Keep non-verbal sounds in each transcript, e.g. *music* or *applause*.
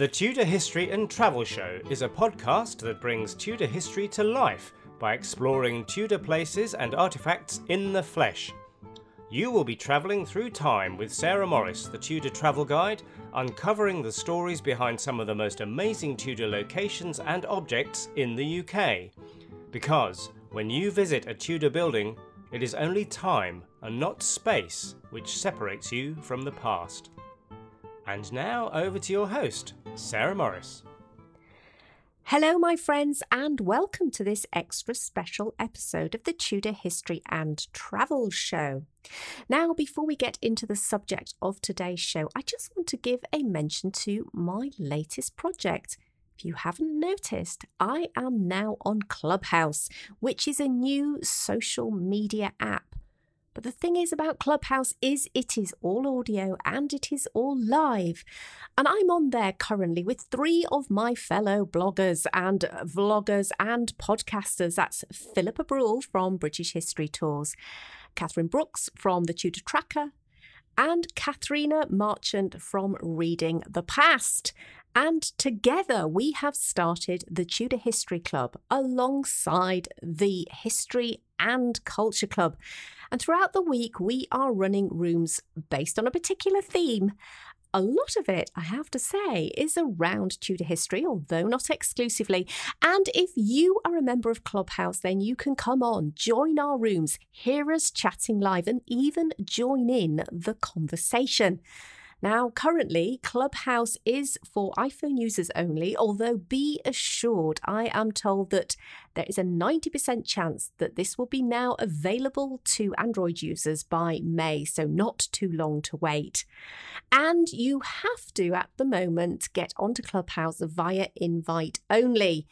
The Tudor History and Travel Show is a podcast that brings Tudor history to life by exploring Tudor places and artifacts in the flesh. You will be travelling through time with Sarah Morris, the Tudor travel guide, uncovering the stories behind some of the most amazing Tudor locations and objects in the UK. Because when you visit a Tudor building, it is only time and not space which separates you from the past. And now over to your host, Sarah Morris. Hello, my friends, and welcome to this extra special episode of the Tudor History and Travel Show. Now, before we get into the subject of today's show, I just want to give a mention to my latest project. If you haven't noticed, I am now on Clubhouse, which is a new social media app. But the thing is about Clubhouse is it is all audio and it is all live. And I'm on there currently with three of my fellow bloggers and vloggers and podcasters. That's Philippa Brewell from British History Tours, Catherine Brooks from the Tudor Tracker, and Katharina Marchant from Reading the Past. And together we have started the Tudor History Club alongside the History and Culture Club. And throughout the week, we are running rooms based on a particular theme. A lot of it, I have to say, is around Tudor history, although not exclusively. And if you are a member of Clubhouse, then you can come on, join our rooms, hear us chatting live, and even join in the conversation. Now, currently, Clubhouse is for iPhone users only, although be assured, I am told that there is a 90% chance that this will be now available to Android users by May, so not too long to wait. And you have to, at the moment, get onto Clubhouse via invite only.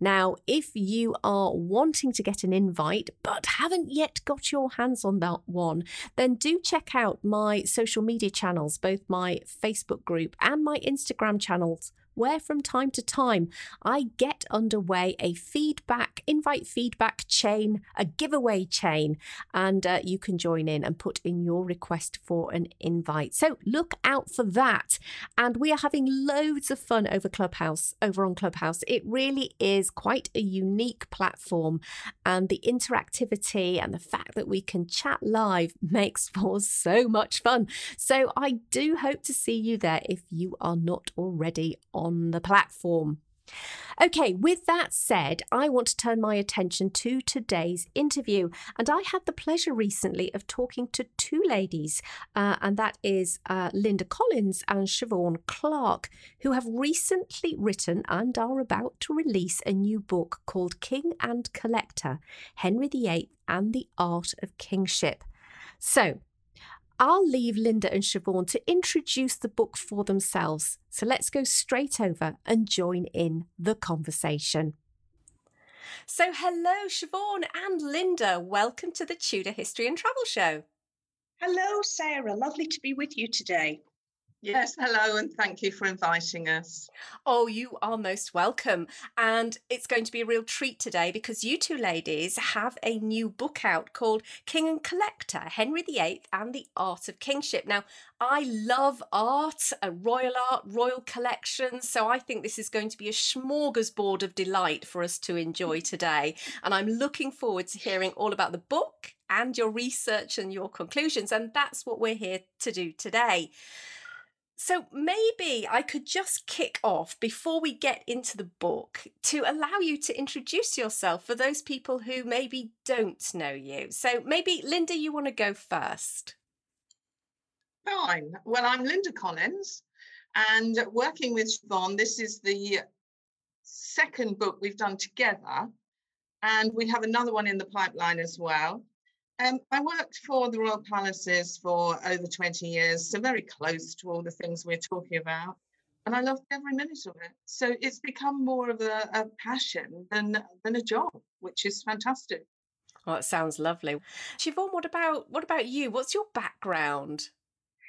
Now, if you are wanting to get an invite but haven't yet got your hands on that one, then do check out my social media channels, both my Facebook group and my Instagram channels where from time to time I get underway a feedback, invite feedback chain, a giveaway chain, and uh, you can join in and put in your request for an invite. So look out for that. And we are having loads of fun over Clubhouse, over on Clubhouse. It really is quite a unique platform, and the interactivity and the fact that we can chat live *laughs* makes for so much fun. So I do hope to see you there if you are not already on on the platform. Okay, with that said, I want to turn my attention to today's interview. And I had the pleasure recently of talking to two ladies, uh, and that is uh, Linda Collins and Siobhan Clarke, who have recently written and are about to release a new book called King and Collector Henry VIII and the Art of Kingship. So, I'll leave Linda and Siobhan to introduce the book for themselves. So let's go straight over and join in the conversation. So, hello, Siobhan and Linda. Welcome to the Tudor History and Travel Show. Hello, Sarah. Lovely to be with you today. Yes, hello, and thank you for inviting us. Oh, you are most welcome. And it's going to be a real treat today because you two ladies have a new book out called King and Collector Henry VIII and the Art of Kingship. Now, I love art, a royal art, royal collections. So I think this is going to be a smorgasbord of delight for us to enjoy today. And I'm looking forward to hearing all about the book and your research and your conclusions. And that's what we're here to do today. So maybe I could just kick off before we get into the book to allow you to introduce yourself for those people who maybe don't know you. So maybe, Linda, you want to go first? Fine. Well, I'm Linda Collins and working with Siobhan, this is the second book we've done together. And we have another one in the pipeline as well. Um, I worked for the Royal Palaces for over 20 years, so very close to all the things we're talking about. And I loved every minute of it. So it's become more of a, a passion than than a job, which is fantastic. Oh, it sounds lovely. Siobhan, what about what about you? What's your background?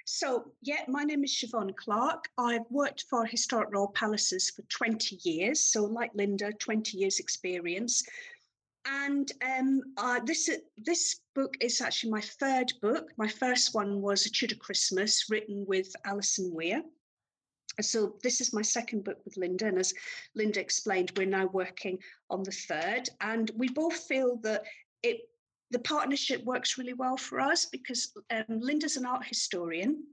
So, yeah, my name is Siobhan Clarke. I've worked for Historic Royal Palaces for 20 years. So, like Linda, 20 years experience. And um, uh, this this book is actually my third book. My first one was A Tudor Christmas, written with Alison Weir. So this is my second book with Linda, and as Linda explained, we're now working on the third, and we both feel that it the partnership works really well for us because um, Linda's an art historian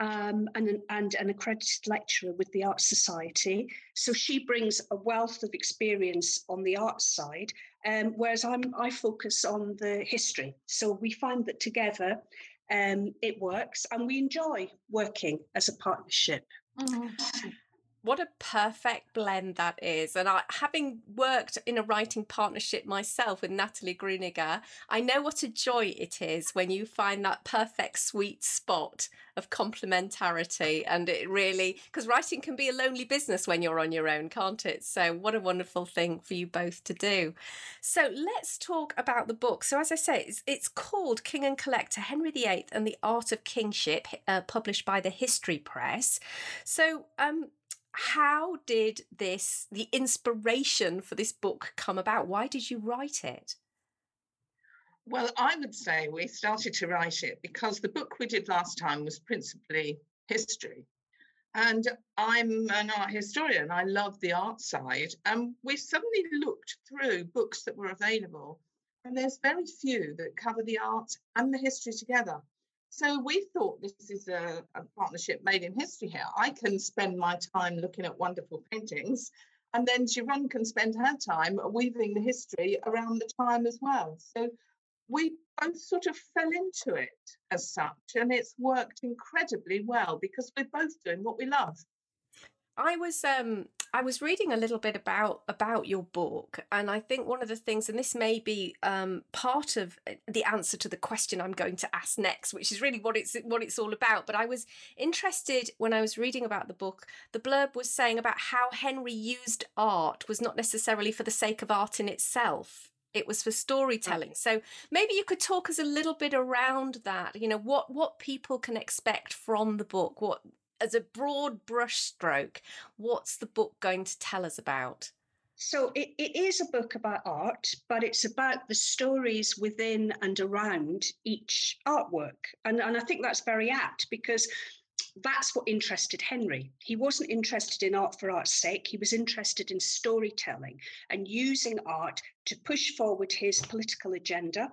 um, and, an, and an accredited lecturer with the Art Society. So she brings a wealth of experience on the art side, um, whereas I'm, I focus on the history. So we find that together um, it works and we enjoy working as a partnership. Mm-hmm what a perfect blend that is. And I, having worked in a writing partnership myself with Natalie Grueninger, I know what a joy it is when you find that perfect sweet spot of complementarity. And it really, because writing can be a lonely business when you're on your own, can't it? So, what a wonderful thing for you both to do. So, let's talk about the book. So, as I say, it's, it's called King and Collector Henry VIII and the Art of Kingship, uh, published by the History Press. So, um, how did this the inspiration for this book come about? Why did you write it? Well i would say we started to write it because the book we did last time was principally history. And i'm an art historian. I love the art side. And we suddenly looked through books that were available and there's very few that cover the art and the history together so we thought this is a, a, partnership made in history here. I can spend my time looking at wonderful paintings, and then Siobhan can spend her time weaving the history around the time as well. So we both sort of fell into it as such, and it's worked incredibly well because we're both doing what we love. I was um I was reading a little bit about about your book, and I think one of the things, and this may be um, part of uh, the answer to the question I'm going to ask next, which is really what it's what it's all about. But I was interested when I was reading about the book. The blurb was saying about how Henry used art was not necessarily for the sake of art in itself it was for storytelling so maybe you could talk us a little bit around that you know what what people can expect from the book what as a broad brushstroke, what's the book going to tell us about? So it, it is a book about art, but it's about the stories within and around each artwork. And, and I think that's very apt because that's what interested Henry. He wasn't interested in art for art's sake. He was interested in storytelling and using art to push forward his political agenda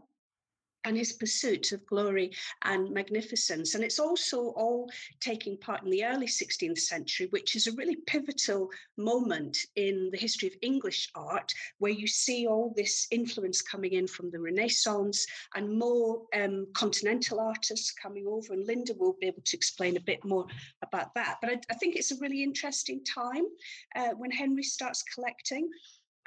and his pursuit of glory and magnificence. And it's also all taking part in the early 16th century, which is a really pivotal moment in the history of English art, where you see all this influence coming in from the Renaissance and more um, continental artists coming over. And Linda will be able to explain a bit more about that. But I, I think it's a really interesting time uh, when Henry starts collecting.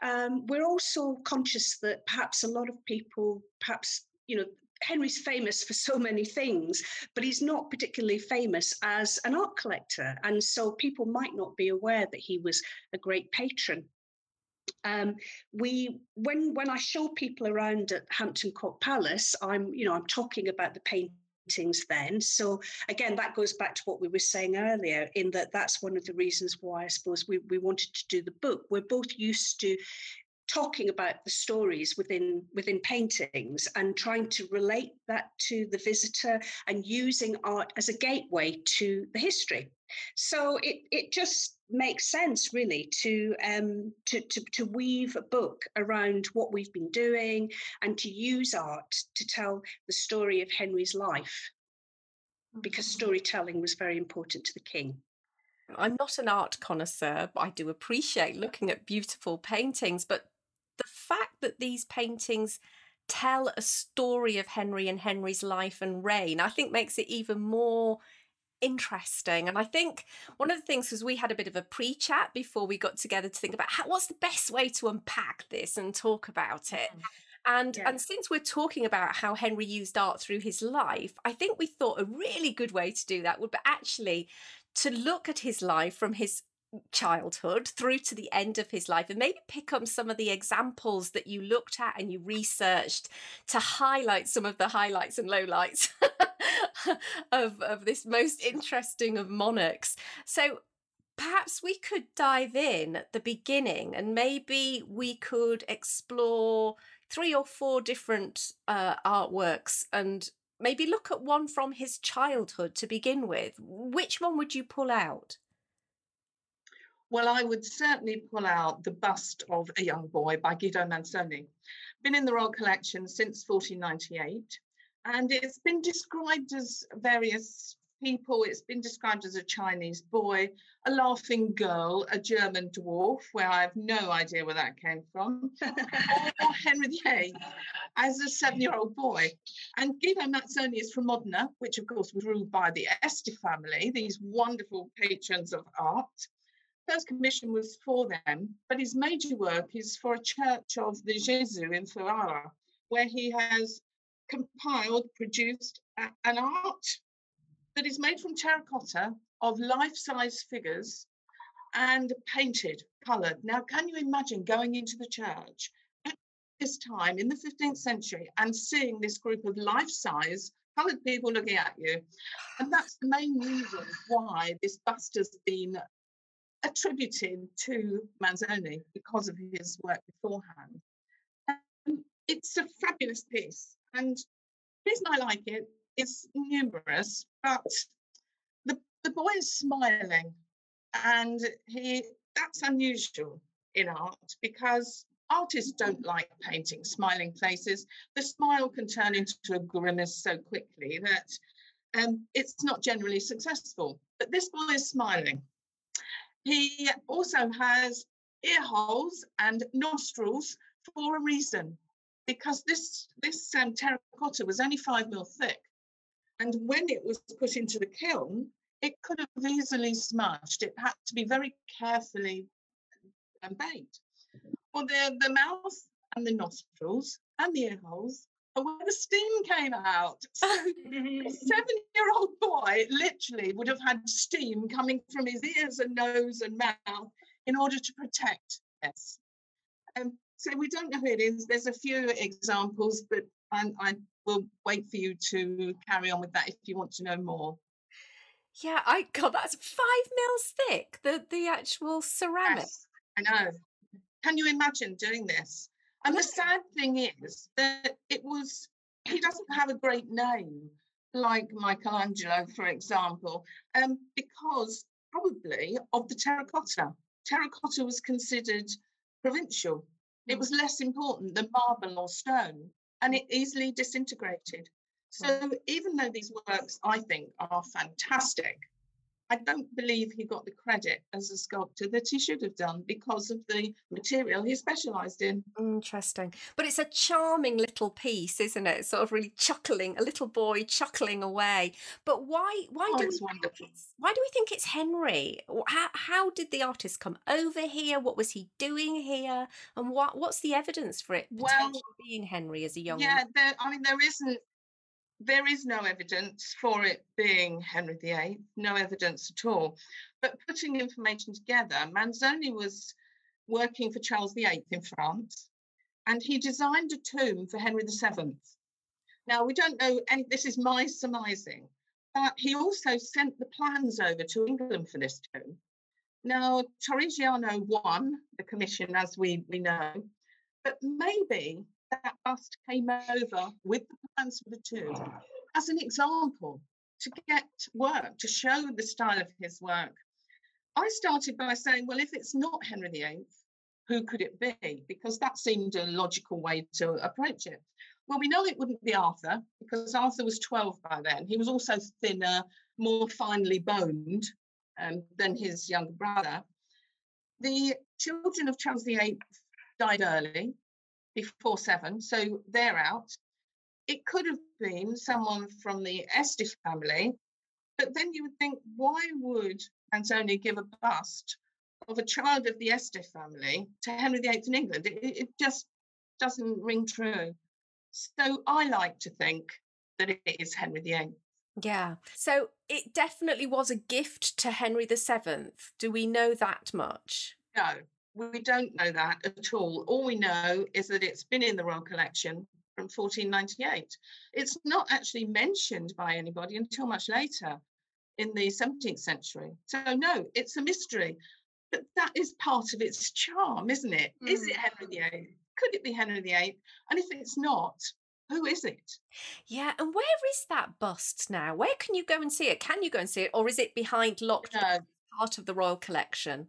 Um, we're also conscious that perhaps a lot of people perhaps you know, Henry's famous for so many things, but he's not particularly famous as an art collector. And so people might not be aware that he was a great patron. Um, we when when I show people around at Hampton Court Palace, I'm you know I'm talking about the paintings then. So again, that goes back to what we were saying earlier, in that that's one of the reasons why I suppose we, we wanted to do the book. We're both used to talking about the stories within within paintings and trying to relate that to the visitor and using art as a gateway to the history so it it just makes sense really to um to, to to weave a book around what we've been doing and to use art to tell the story of henry's life because mm-hmm. storytelling was very important to the king I'm not an art connoisseur, but I do appreciate looking at beautiful paintings. But fact that these paintings tell a story of Henry and Henry's life and reign, I think makes it even more interesting. And I think one of the things was we had a bit of a pre-chat before we got together to think about how, what's the best way to unpack this and talk about it. And yeah. and since we're talking about how Henry used art through his life, I think we thought a really good way to do that would be actually to look at his life from his childhood through to the end of his life and maybe pick up some of the examples that you looked at and you researched to highlight some of the highlights and lowlights *laughs* of, of this most interesting of monarchs. So perhaps we could dive in at the beginning and maybe we could explore three or four different uh, artworks and maybe look at one from his childhood to begin with. Which one would you pull out? Well, I would certainly pull out the bust of a young boy by Guido Mazzoni. Been in the Royal Collection since 1498, and it's been described as various people. It's been described as a Chinese boy, a laughing girl, a German dwarf, where I have no idea where that came from, *laughs* or Henry VIII as a seven year old boy. And Guido Mazzoni is from Modena, which of course was ruled by the Este family, these wonderful patrons of art. First commission was for them, but his major work is for a church of the Gesù in Ferrara, where he has compiled, produced an art that is made from terracotta of life-size figures and painted, coloured. Now, can you imagine going into the church at this time in the 15th century and seeing this group of life-size coloured people looking at you? And that's the main reason why this bust has been attributed to Mazzoni because of his work beforehand. Um, it's a fabulous piece. And the reason I like it is numerous, but the, the boy is smiling and he that's unusual in art because artists don't like painting smiling faces. The smile can turn into a grimace so quickly that um, it's not generally successful. But this boy is smiling. He also has ear holes and nostrils for a reason, because this this um, terracotta was only five mil thick, and when it was put into the kiln, it could have easily smudged. It had to be very carefully um, baked. Well, the, the mouth and the nostrils and the ear holes where the steam came out. *laughs* So a seven-year-old boy literally would have had steam coming from his ears and nose and mouth in order to protect this. Um, so we don't know who it is. There's a few examples, but I, I will wait for you to carry on with that if you want to know more. Yeah, I God, that's five mils thick. The the actual ceramic. Yes, I know. Can you imagine doing this? And the sad thing is that it was he doesn't have a great name like Michelangelo, for example, um, because probably of the terracotta. Terracotta was considered provincial. It was less important than marble or stone and it easily disintegrated. So even though these works, I think, are fantastic, I don't believe he got the credit as a sculptor that he should have done because of the mm. material he specialised in. Interesting. But it's a charming little piece, isn't it? Sort of really chuckling, a little boy chuckling away. But why why oh, do we think it's, why do we think it's Henry? How how did the artist come over here? What was he doing here? And what what's the evidence for it well, being Henry as a young Yeah, there, I mean there isn't there is no evidence for it being Henry VIII, no evidence at all. But putting information together, Mazzoni was working for Charles VIII in France, and he designed a tomb for Henry VII. Now, we don't know, and this is my surmising, but he also sent the plans over to England for this tomb. Now, Torrigiano won the commission, as we, we know, but maybe that bust came over with the plans for the tomb as an example to get work, to show the style of his work. I started by saying, well, if it's not Henry VIII, who could it be? Because that seemed a logical way to approach it. Well, we know it wouldn't be Arthur because Arthur was 12 by then. He was also thinner, more finely boned um, than his younger brother. The children of Charles VIII died early, before seven, so they're out. It could have been someone from the Este family, but then you would think, why would Mazzoni give a bust of a child of the Este family to Henry VIII in England? It, it just doesn't ring true. So I like to think that it is Henry VIII. Yeah. So it definitely was a gift to Henry VII. Do we know that much? No, we don't know that at all. All we know is that it's been in the Royal Collection from 1498. It's not actually mentioned by anybody until much later in the 17th century. So, no, it's a mystery. But that is part of its charm, isn't it? Mm. Is it Henry VIII? Could it be Henry VIII? And if it's not, who is it? Yeah, and where is that bust now? Where can you go and see it? Can you go and see it, or is it behind locked no. part of the royal collection?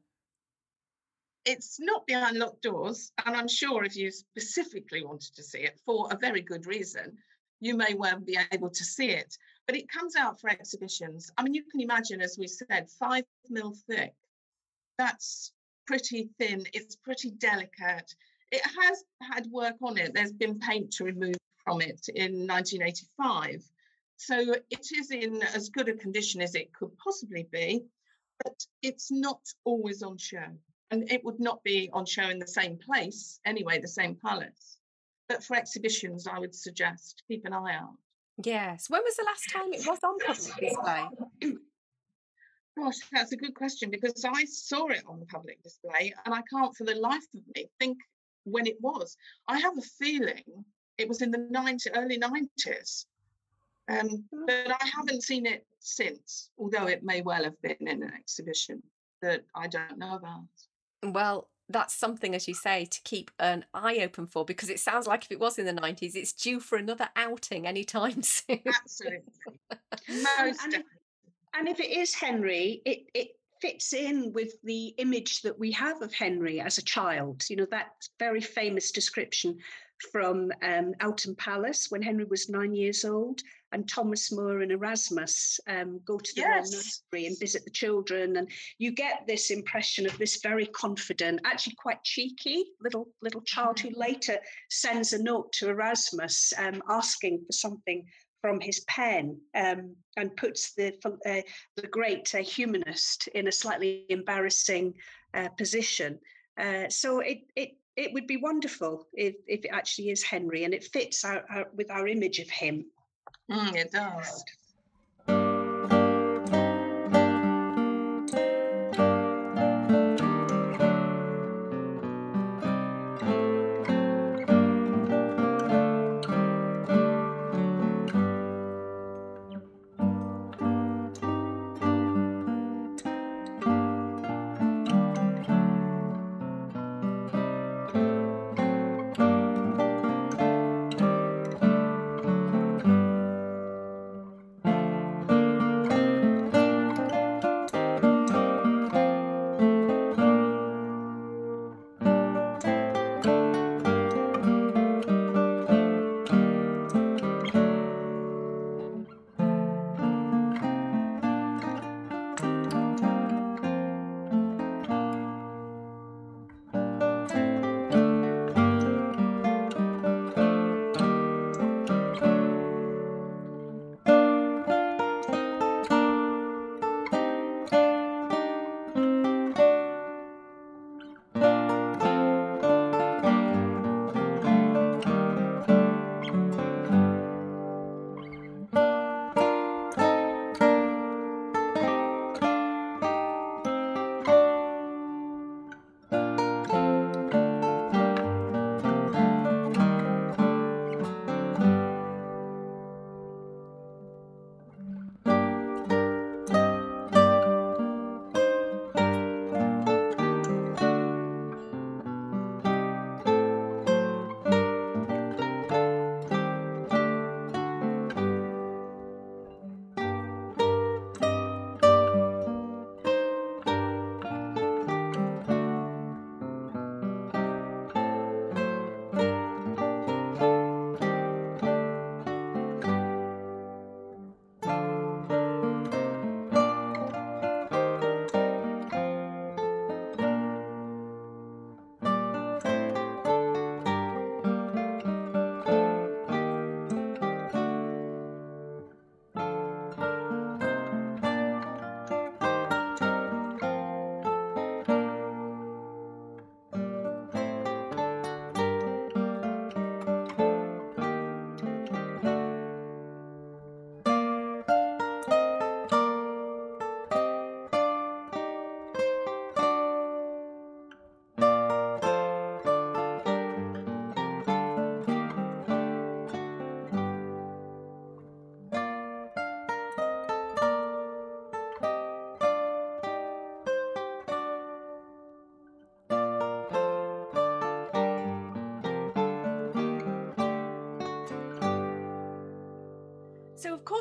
It's not behind locked doors, and I'm sure if you specifically wanted to see it for a very good reason, you may well be able to see it. But it comes out for exhibitions. I mean, you can imagine, as we said, five mil thick that's pretty thin, it's pretty delicate. It has had work on it. There's been paint to remove from it in 1985. So it is in as good a condition as it could possibly be, but it's not always on show. And it would not be on show in the same place anyway, the same palace. But for exhibitions, I would suggest keep an eye out. Yes. When was the last time it was on public display? *clears throat* Gosh, that's a good question because I saw it on the public display and I can't for the life of me think when it was. I have a feeling it was in the 90, early 90s. Um, hmm. but I haven't seen it since, although it may well have been in an exhibition that I don't know about. Well, that's something, as you say, to keep an eye open for because it sounds like if it was in the 90s, it's due for another outing anytime *laughs* soon. Absolutely. Most and, and if it is Henry, it, it fits in with the image that we have of Henry as a child. You know, that very famous description from um, Eltham Palace when Henry was nine years old, and Thomas More and Erasmus um, go to the yes. Nursery and visit the children, and you get this impression of this very confident, actually quite cheeky little little child who mm. later sends a note to Erasmus um, asking for something from his pen um, and puts the uh, the great uh, humanist in a slightly embarrassing uh, position. Uh, so it it it would be wonderful if, if it actually is Henry and it fits our, our with our image of him. Mm, it does.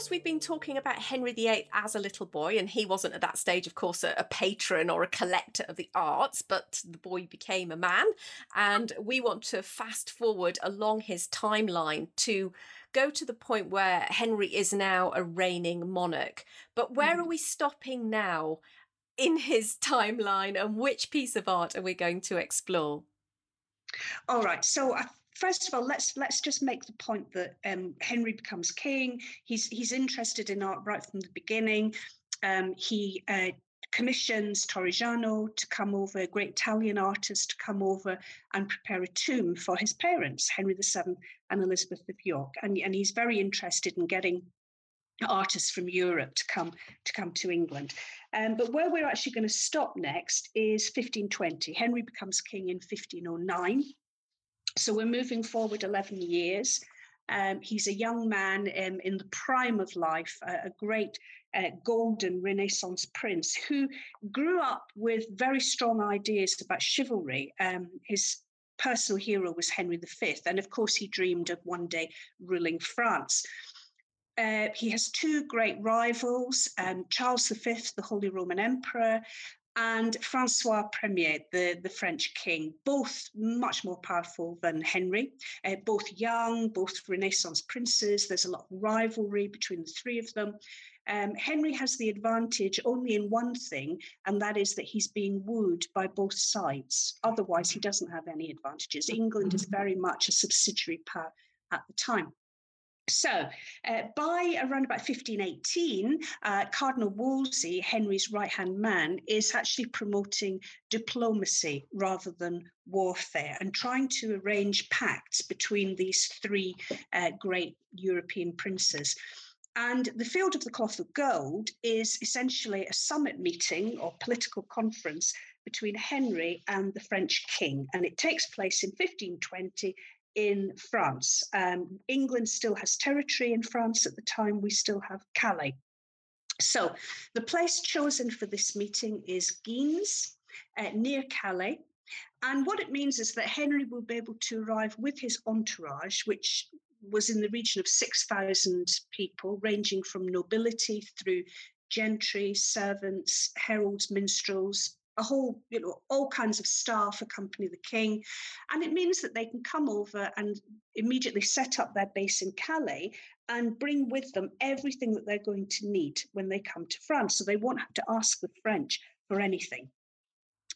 Course, we've been talking about Henry VIII as a little boy, and he wasn't at that stage, of course, a, a, patron or a collector of the arts, but the boy became a man. And we want to fast forward along his timeline to go to the point where Henry is now a reigning monarch. But where mm. are we stopping now in his timeline, and which piece of art are we going to explore? All right. So, I first of all, let's let's just make the point that um, Henry becomes king. He's he's interested in art right from the beginning. Um, he uh, commissions Torrigiano to come over, a great Italian artist to come over and prepare a tomb for his parents, Henry VII and Elizabeth of York. And, and he's very interested in getting artists from Europe to come to come to England. Um, but where we're actually going to stop next is 1520. Henry becomes king in 1509. So we're moving forward 11 years. Um, he's a young man um, in the prime of life, a, great uh, golden Renaissance prince who grew up with very strong ideas about chivalry. Um, his personal hero was Henry V, and of course, he dreamed of one day ruling France. Uh, he has two great rivals um, Charles V, the Holy Roman Emperor, and Francois Premier, the, the French king, both much more powerful than Henry, uh, both young, both Renaissance princes. There's a lot of rivalry between the three of them. Um, Henry has the advantage only in one thing, and that is that he's being wooed by both sides. Otherwise, he doesn't have any advantages. England is very much a subsidiary power at the time. So, uh, by around about 1518, uh, Cardinal Wolsey, Henry's right hand man, is actually promoting diplomacy rather than warfare and trying to arrange pacts between these three uh, great European princes. And the Field of the Cloth of Gold is essentially a summit meeting or political conference between Henry and the French king. And it takes place in 1520 in France. Um, England still has territory in France at the time, we still have Calais. So the place chosen for this meeting is Guines, uh, near Calais. And what it means is that Henry will be able to arrive with his entourage, which was in the region of 6,000 people, ranging from nobility through gentry, servants, heralds, minstrels, a whole, you know, all kinds of staff accompany the king. And it means that they can come over and immediately set up their base in Calais and bring with them everything that they're going to need when they come to France. So they won't have to ask the French for anything.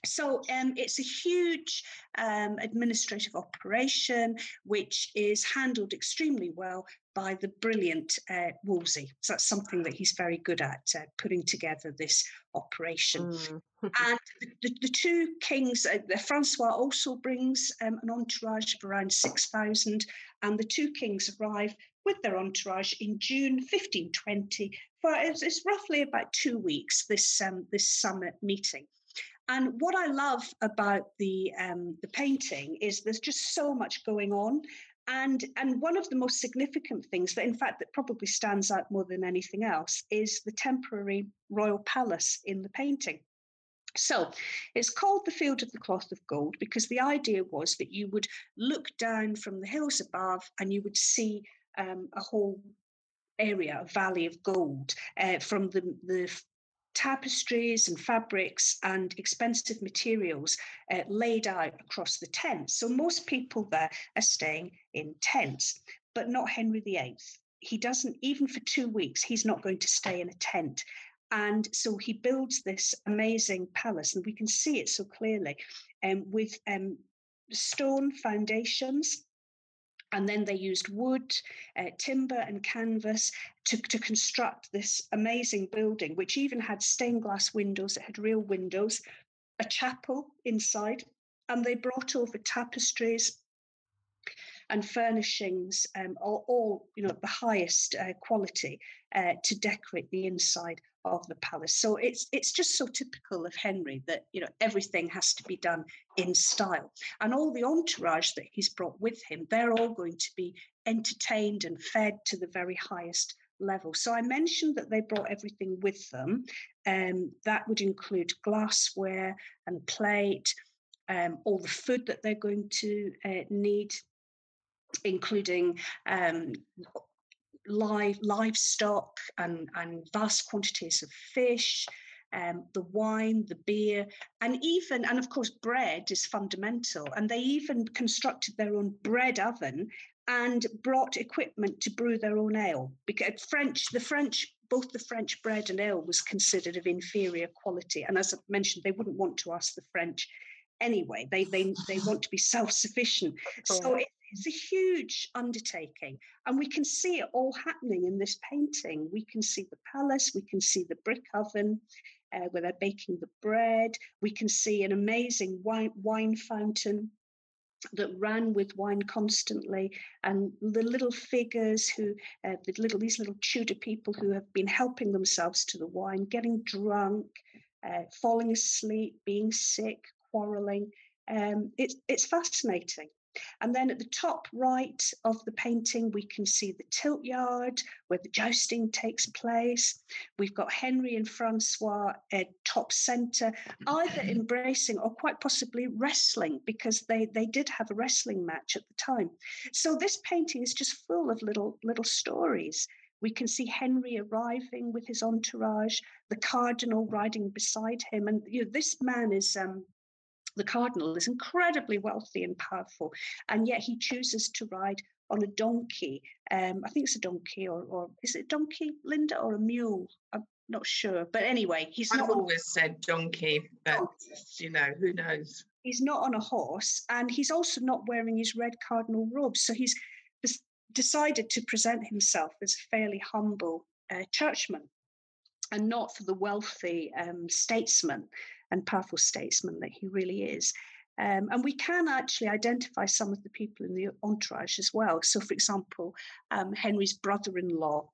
So um, it's a huge um, administrative operation, which is handled extremely well by the brilliant uh, Wolsey. So that's something that he's very good at, uh, putting together this operation. Mm. and *laughs* the, the, two kings, uh, Francois also brings um, an entourage of around 6,000, and the two kings arrive with their entourage in June 1520 for it's, it's roughly about two weeks, this, um, this summit meeting. And what I love about the um, the painting is there's just so much going on, and and one of the most significant things that in fact that probably stands out more than anything else is the temporary royal palace in the painting. So it's called the field of the cloth of gold because the idea was that you would look down from the hills above and you would see um, a whole area, a valley of gold uh, from the, the tapestries and fabrics and expensive materials uh, laid out across the tent. So most people there are staying in tents, but not Henry VIII. He doesn't, even for two weeks, he's not going to stay in a tent. And so he builds this amazing palace, and we can see it so clearly um, with um, stone foundations and then they used wood, uh, timber, and canvas to, to construct this amazing building, which even had stained glass windows. It had real windows, a chapel inside, and they brought over tapestries and furnishings, um, all, all, you know, the highest uh, quality uh, to decorate the inside of the palace. So it's it's just so typical of Henry that you know everything has to be done in style, and all the entourage that he's brought with him, they're all going to be entertained and fed to the very highest level. So I mentioned that they brought everything with them. Um, that would include glassware and plate, um, all the food that they're going to uh, need, including um, live livestock and, and vast quantities of fish, um, the wine, the beer, and even, and of course, bread is fundamental. And they even constructed their own bread oven and brought equipment to brew their own ale. Because French, the French, both the French bread and ale was considered of inferior quality. And as I mentioned, they wouldn't want to ask the French anyway. They they they want to be *laughs* self-sufficient. So it, it's a huge undertaking. And we can see it all happening in this painting. We can see the palace, we can see the brick oven, uh, where they're baking the bread. We can see an amazing wine, wine fountain that ran with wine constantly and the little figures who uh, the little these little tudor people who have been helping themselves to the wine getting drunk uh, falling asleep being sick quarreling um, it's it's fascinating and then at the top right of the painting, we can see the tilt yard where the jousting takes place. We've got Henry and Francois at top centre, either *laughs* embracing or quite possibly wrestling because they, they did have a wrestling match at the time. So this painting is just full of little little stories. We can see Henry arriving with his entourage, the cardinal riding beside him, and you know, this man is um, the cardinal is incredibly wealthy and powerful, and yet he chooses to ride on a donkey. Um, I think it's a donkey, or, or is it a donkey, Linda, or a mule? I'm not sure. But anyway, he's I've not. always said donkey, but you know, who knows? He's not on a horse, and he's also not wearing his red cardinal robes. So he's decided to present himself as a fairly humble uh, churchman and not for the wealthy um, statesman and powerful statesman that he really is. Um, and we can actually identify some of the people in the entourage as well. So, for example, um, Henry's brother in law,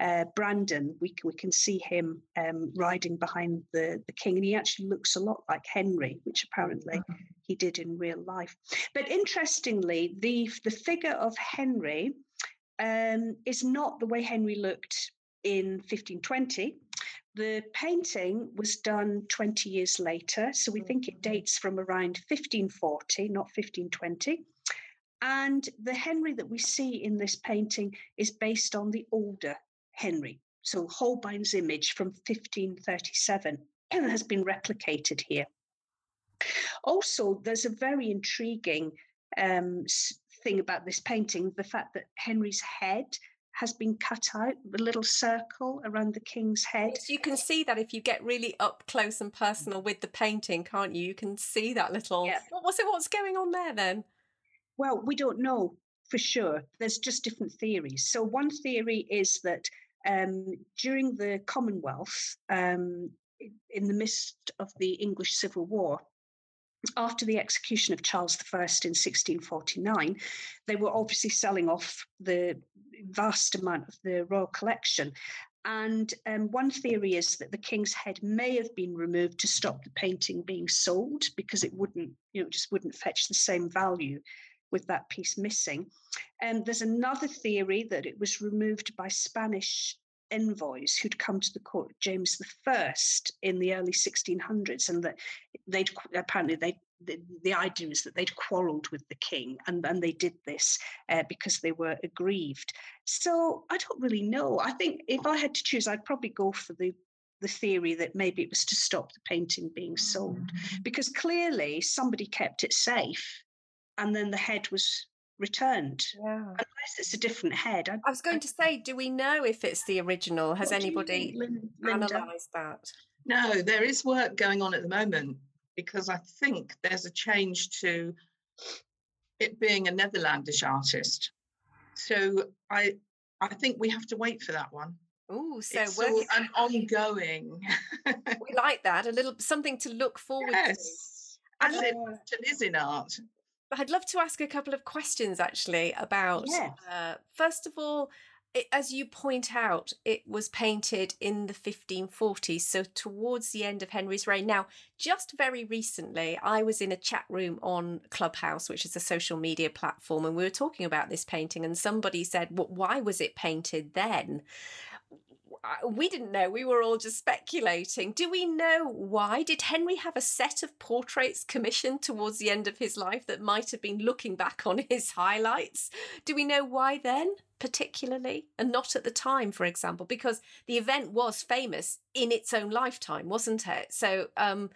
uh, Brandon, we, we can see him um, riding behind the, the king, and he actually looks a lot like Henry, which apparently mm-hmm. he did in real life. But interestingly, the, the figure of Henry um, is not the way Henry looked in 1520. The painting was done 20 years later, so we think it mm-hmm. dates from around 1540, not 1520. And the Henry that we see in this painting is based on the older Henry. So Holbein's image from 1537 *clears throat* has been replicated here. Also, there's a very intriguing um, thing about this painting the fact that Henry's head has been cut out, the little circle around the king's head. Yes, you can see that if you get really up close and personal with the painting, can't you? You can see that little. Yeah. What was it? What's going on there then? Well, we don't know for sure. There's just different theories. So one theory is that um, during the Commonwealth, um, in the midst of the English Civil War, after the execution of Charles I in 1649, they were obviously selling off the vast amount of the royal collection. And um, one theory is that the king's head may have been removed to stop the painting being sold because it wouldn't, you know, just wouldn't fetch the same value with that piece missing. And there's another theory that it was removed by Spanish envoys who'd come to the court of James I in the early 1600s, and that they'd apparently they the, the idea is that they'd quarrelled with the king, and and they did this uh, because they were aggrieved. So I don't really know. I think if I had to choose, I'd probably go for the the theory that maybe it was to stop the painting being sold, mm. because clearly somebody kept it safe, and then the head was returned. Yeah. Unless it's a different head. I, I was going I, to say, do we know if it's the original? Has anybody analysed that? No, there is work going on at the moment because I think there's a change to it being a Netherlandish artist. So I I think we have to wait for that one. Oh, so it's all an ongoing. we *laughs* like that. A little something to look forward yes. to. As it is in art. But I'd love to ask a couple of questions actually about, yes. uh, first of all, it, as you point out, it was painted in the 1540s, so towards the end of Henry's reign. Now, just very recently, I was in a chat room on Clubhouse, which is a social media platform, and we were talking about this painting, and somebody said, well, Why was it painted then? we didn't know. We were all just speculating. Do we know why? Did Henry have a set of portraits commissioned towards the end of his life that might have been looking back on *laughs* his highlights? Do we know why then? Particularly and not at the time, for example, because the event was famous in its own lifetime, wasn't it? So, um,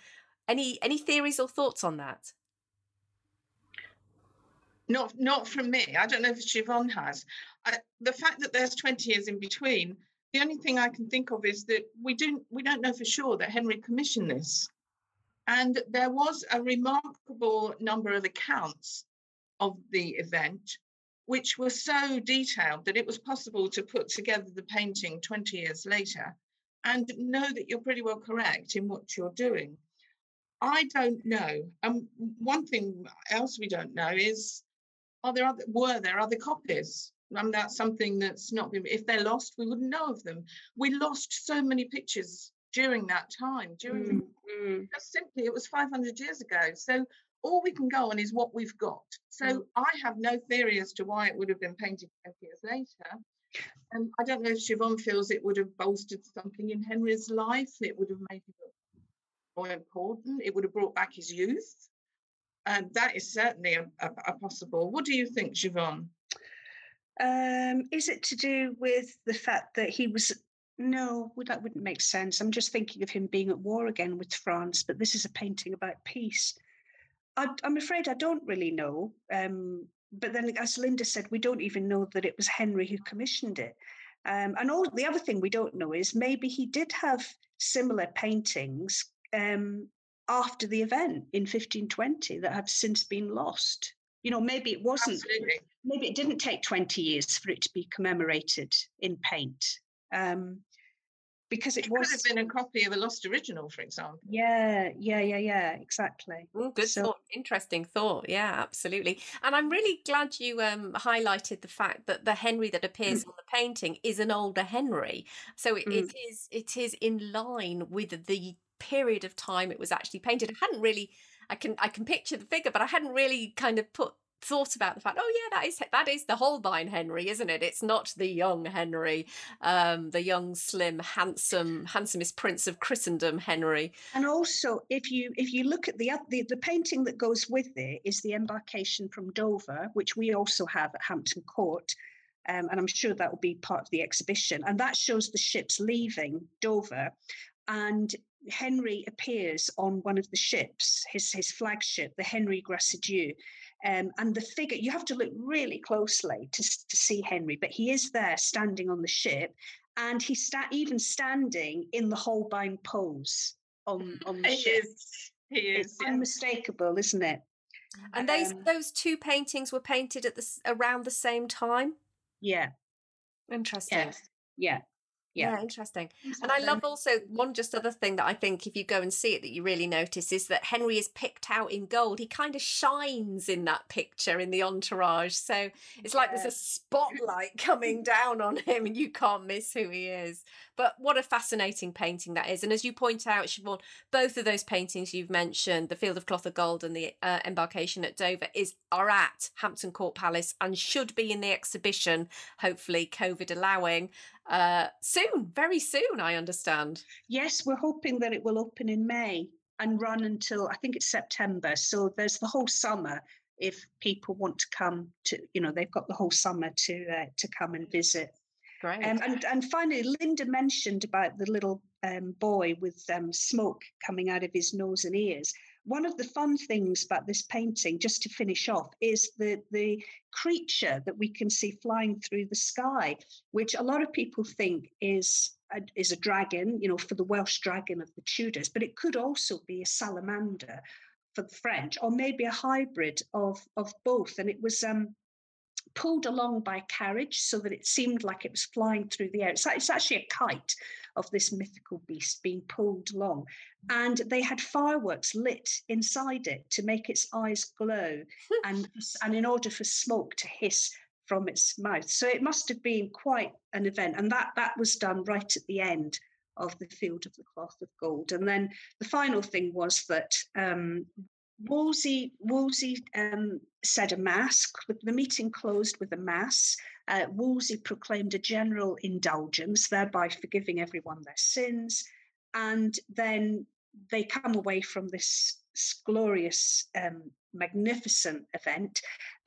any any theories or thoughts on that? Not not from me. I don't know if Siobhan has. I, the fact that there's 20 years in between, the only thing I can think of is that we don't we don't know for sure that Henry commissioned this. And there was a remarkable number of accounts of the event, which were so detailed that it was possible to put together the painting 20 years later and know that you're pretty well correct in what you're doing. I don't know. And um, one thing else we don't know is are there other were there other copies? And that's something that's not been if they're lost, we wouldn't know of them. We lost so many pictures during that time, during mm-hmm. just simply it was 500 years ago. So all we can go on is what we've got. So mm. I have no theory as to why it would have been painted 20 years later. And I don't know if Siobhan feels it would have bolstered something in Henry's life. It would have made him more important. It would have brought back his youth. And that is certainly a, a, a possible. What do you think, Siobhan? Um, is it to do with the fact that he was no, that wouldn't make sense. I'm just thinking of him being at war again with France, but this is a painting about peace. I, am afraid I don't really know. Um, but then, as Linda said, we don't even know that it was Henry who commissioned it. Um, and all the other thing we don't know is maybe he did have similar paintings um, after the event in 1520 that have since been lost. You know, maybe it wasn't. Absolutely. Maybe it didn't take 20 years for it to be commemorated in paint. Um, because it, it was could have been a copy of a lost original, for example. Yeah, yeah, yeah, yeah, exactly. Mm, good so, thought, interesting thought. Yeah, absolutely. And I'm really glad you um, highlighted the fact that the Henry that appears mm. on the painting is an older Henry. So it, mm. it is it is in line with the period of time it was actually painted. I hadn't really I can I can picture the figure, but I hadn't really kind of put thought about the fact, oh yeah, that is that is the Holbein Henry, isn't it? It's not the young Henry, um, the young, slim, handsome, handsomest prince of Christendom, Henry. And also, if you if you look at the the, the painting that goes with it is the embarkation from Dover, which we also have at Hampton Court. Um, and I'm sure that will be part of the exhibition. And that shows the ships leaving Dover. And Henry appears on one of the ships, his, his flagship, the Henry Gracedieu. Um, and the figure, you have to look really closely to, to see Henry, but he is there standing on the ship and he's sta- even standing in the Holbein pose on, on the he ship. Is. He is. It's yeah. unmistakable, isn't it? And those um, those two paintings were painted at the around the same time. Yeah. Interesting. Yes. Yeah yeah. yeah. interesting. And I love also one just other thing that I think if you go and see it that you really notice is that Henry is picked out in gold. He kind of shines in that picture in the entourage. So it's like there's a spotlight coming *laughs* down on him and you can't miss who he is. But what a fascinating painting that is. And as you point out, Siobhan, both of those paintings you've mentioned, the Field of Cloth of Gold and the uh, embarkation at Dover, is are at Hampton Court Palace and should be in the exhibition, hopefully COVID allowing, uh, soon, very soon, I understand. Yes, we're hoping that it will open in May and run until I think it's September. So there's the whole summer if people want to come to, you know, they've got the whole summer to uh, to come and visit. Great. Um, and and finally, Linda mentioned about the little um, boy with um, smoke coming out of his nose and ears. One of the fun things about this painting, just to finish off, is the, the creature that we can see flying through the sky, which a lot of people think is a, is a dragon, you know, for the Welsh dragon of the Tudors, but it could also be a salamander for the French, or maybe a hybrid of, of both. And it was um, pulled along by carriage so that it seemed like it was flying through the air. It's, it's actually a kite of this mythical beast being pulled along. And they had fireworks lit inside it to make its eyes glow *laughs* and, and in order for smoke to hiss from its mouth. So it must have been quite an event. And that, that was done right at the end of the field of the cloth of gold. And then the final thing was that um, Wolsey, Wolsey um, said a mass. The meeting closed with a mass. Uh, Wolsey proclaimed a general indulgence, thereby forgiving everyone their sins. And then they come away from this glorious um, magnificent event,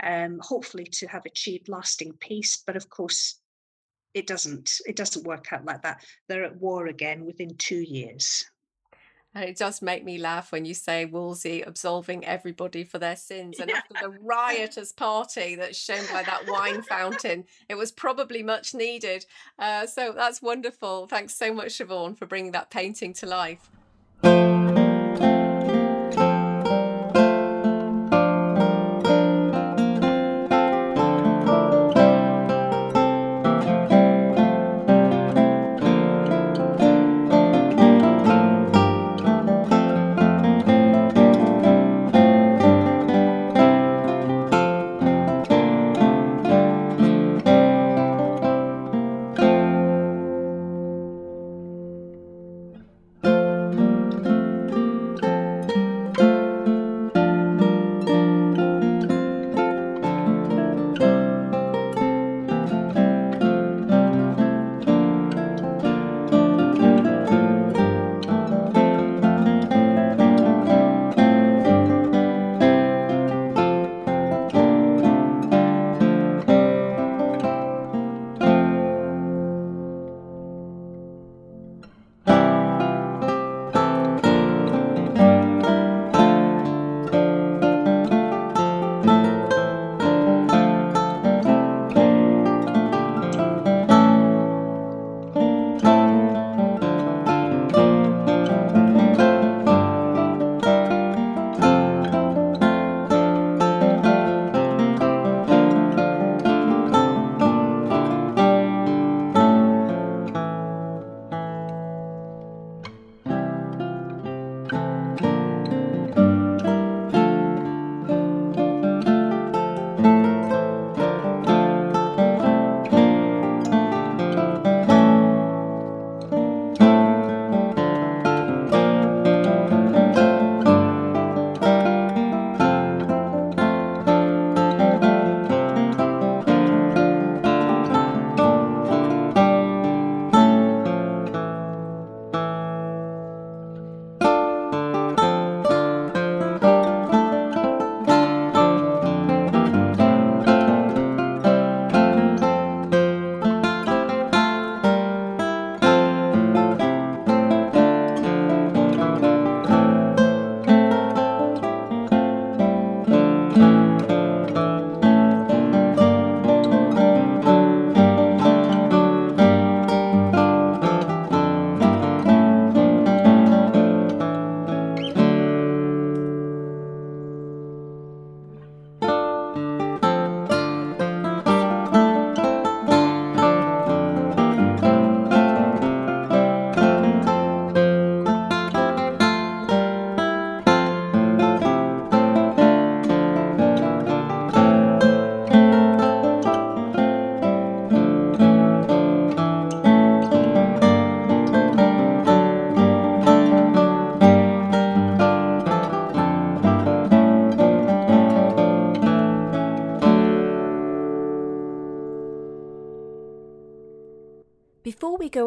um, hopefully to have achieved lasting peace. But of course, it doesn't. It doesn't work out like that. They're at war again within two years. And it does make me laugh when you say Wolsey absolving everybody for their sins. And yeah. after the riotous party that's shown by that wine fountain, it was probably much needed. Uh, so that's wonderful. Thanks so much, Siobhan, for bringing that painting to life.